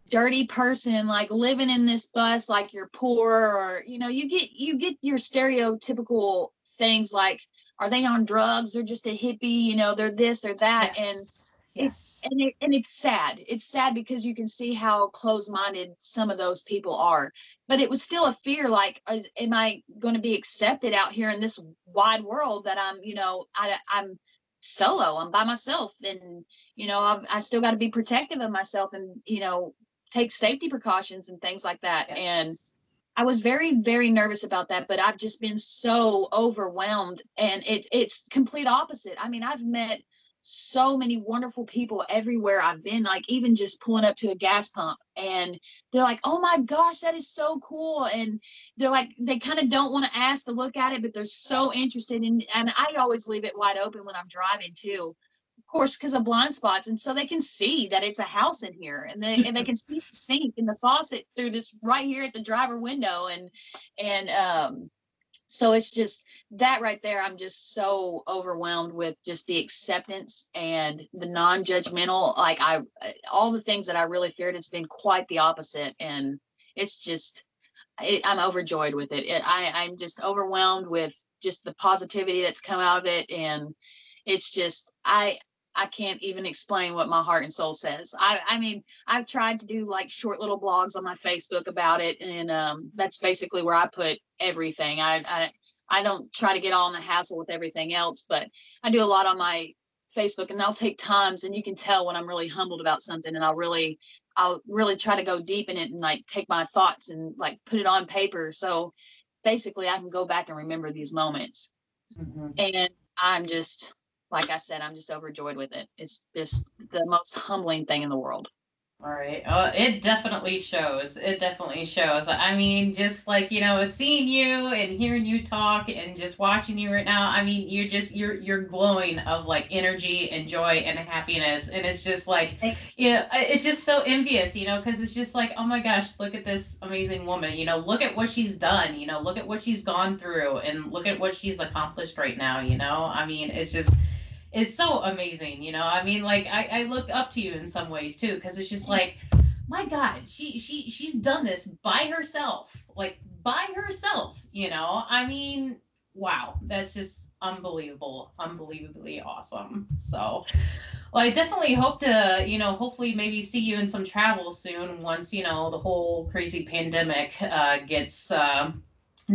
dirty person like living in this bus like you're poor or you know you get you get your stereotypical things like are they on drugs they're just a hippie you know they're this they're that and Yes. yes. and it, and it's sad it's sad because you can see how closed-minded some of those people are but it was still a fear like is- am i going to be accepted out here in this wide world that i'm you know i i'm solo i'm by myself and you know I've, i still got to be protective of myself and you know take safety precautions and things like that and I was very, very nervous about that, but I've just been so overwhelmed and it it's complete opposite. I mean, I've met so many wonderful people everywhere I've been, like even just pulling up to a gas pump and they're like, oh my gosh, that is so cool. And they're like, they kind of don't want to ask to look at it, but they're so interested in and I always leave it wide open when I'm driving too. Of course, because of blind spots, and so they can see that it's a house in here, and they and they can see the sink and the faucet through this right here at the driver window, and and um, so it's just that right there. I'm just so overwhelmed with just the acceptance and the non-judgmental. Like I, all the things that I really feared, it's been quite the opposite, and it's just it, I'm overjoyed with it. it. I I'm just overwhelmed with just the positivity that's come out of it, and it's just I I can't even explain what my heart and soul says. I I mean, I've tried to do like short little blogs on my Facebook about it, and um, that's basically where I put everything. I I I don't try to get all in the hassle with everything else, but I do a lot on my Facebook, and I'll take times, and you can tell when I'm really humbled about something, and I'll really I'll really try to go deep in it and like take my thoughts and like put it on paper. So basically, I can go back and remember these moments, Mhm. and I'm just like I said, I'm just overjoyed with it. It's just the most humbling thing in the world. All right. Uh, it definitely shows. It definitely shows. I mean, just like you know, seeing you and hearing you talk and just watching you right now. I mean, you're just you're you're glowing of like energy and joy and happiness, and it's just like you know, it's just so envious, you know, because it's just like, oh my gosh, look at this amazing woman. You know, look at what she's done. You know, look at what she's gone through, and look at what she's accomplished right now. You know, I mean, it's just it's so amazing you know? I mean like i, I look up to you in some ways too because it's just like my god she she she's done this by herself like by herself you know? I mean wow that's just unbelievable unbelievably awesome. So well i definitely hope to you know hopefully maybe see you in some travel soon once you know the whole crazy pandemic uh, gets uh,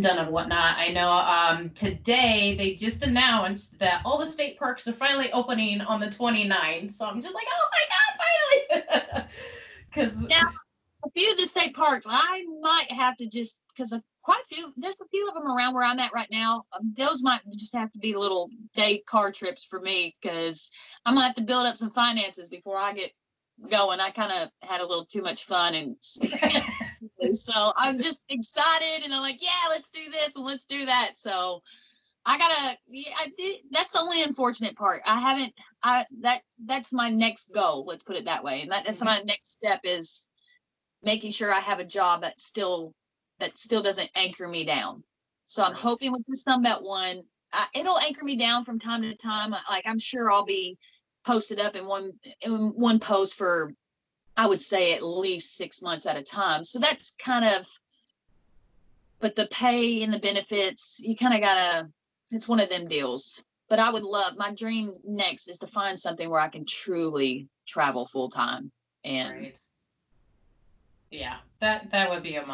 done and whatnot. I know um, today they just announced that all the state parks are finally opening on the 29th. So I'm just like, oh my God, finally! Because Yeah. A few of the state parks, I might have to just because quite a few. There's a few of them around where I'm at right now. Um, those might just have to be little day car trips for me because I'm gonna have to build up some finances before I get going. I kind of had a little too much fun and so I'm just excited and I'm like, yeah, let's do this and let's do that. So I gotta, yeah, I did, that's the only unfortunate part. I haven't, I that that's my next goal. Let's put it that way. And that, that's my next step is making sure I have a job that still that still doesn't anchor me down. So I'm hoping with the Sunbelt one, uh, it'll anchor me down from time to time. Like I'm sure I'll be posted up in one in one post for I would say at least six months at a time. So that's kind of but the pay and the benefits, you kind of gotta it's one of them deals. But I would love my dream next is to find something where I can truly travel full time. And Right. Yeah, that that would be a.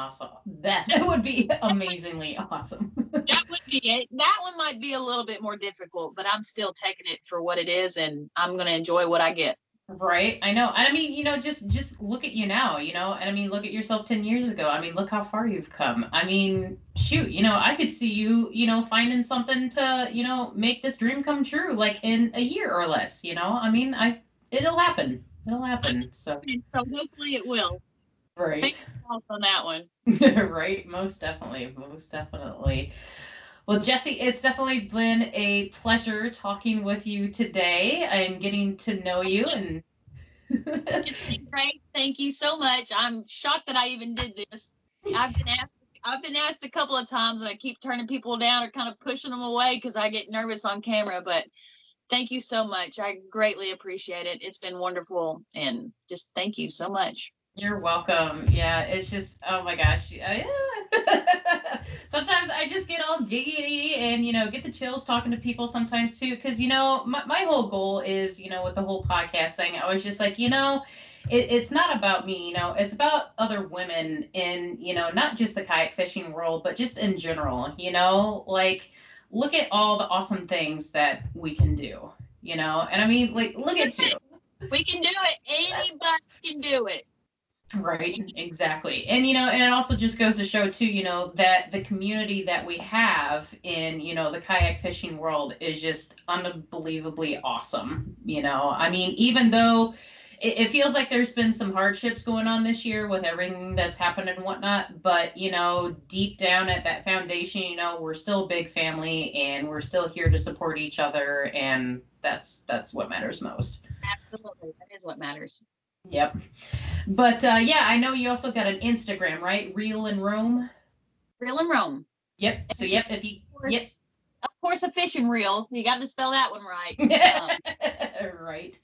That, that would be amazingly awesome. That would be it. That one might be a little bit more difficult, but I'm still taking it for what it is and I'm gonna enjoy what I get. Right. I know. And I mean, you know, just just look at you now, you know, and I mean, look at yourself 10 years ago. I mean, look how far you've come. I mean, shoot, you know, I could see you, you know, finding something to, you know, make this dream come true like in a year or less, you know? I mean, I it'll happen. It'll happen. So, so hopefully it will. Right. On that one. right. Most definitely. Most definitely. Well, Jessie, it's definitely been a pleasure talking with you today. I'm getting to know you and great. Thank you so much. I'm shocked that I even did this. I've been asked I've been asked a couple of times and I keep turning people down or kind of pushing them away because I get nervous on camera, but thank you so much. I greatly appreciate it. It's been wonderful and just thank you so much. You're welcome. Yeah, it's just oh my gosh. Sometimes I just get all giggity and you know get the chills talking to people sometimes too because you know my, my whole goal is you know with the whole podcast thing I was just like you know it, it's not about me you know it's about other women in you know not just the kayak fishing world but just in general you know like look at all the awesome things that we can do you know and I mean like look at you We can do it. Anybody can do it. Right, exactly. And you know, and it also just goes to show too, you know, that the community that we have in, you know, the kayak fishing world is just unbelievably awesome. You know, I mean, even though it, it feels like there's been some hardships going on this year with everything that's happened and whatnot, but you know, deep down at that foundation, you know, we're still a big family and we're still here to support each other and that's that's what matters most. Absolutely. That is what matters. Yep. But uh, yeah, I know you also got an Instagram, right? Reel in Rome. Reel in Rome. Yep. So yep, if you Yep. Of course a fishing reel. You got to spell that one right. Um, right.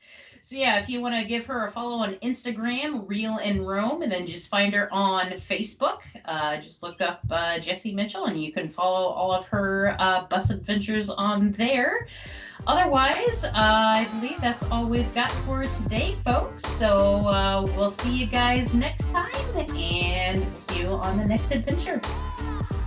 So yeah, if you want to give her a follow on Instagram, Reel in Rome, and then just find her on Facebook, uh, just look up uh, Jessie Mitchell, and you can follow all of her uh, bus adventures on there. Otherwise, uh, I believe that's all we've got for today, folks. So uh, we'll see you guys next time, and see you on the next adventure.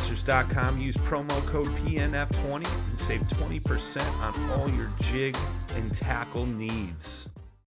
jigmasters.com, use promo code PNF20 and save 20% on all your jig and tackle needs.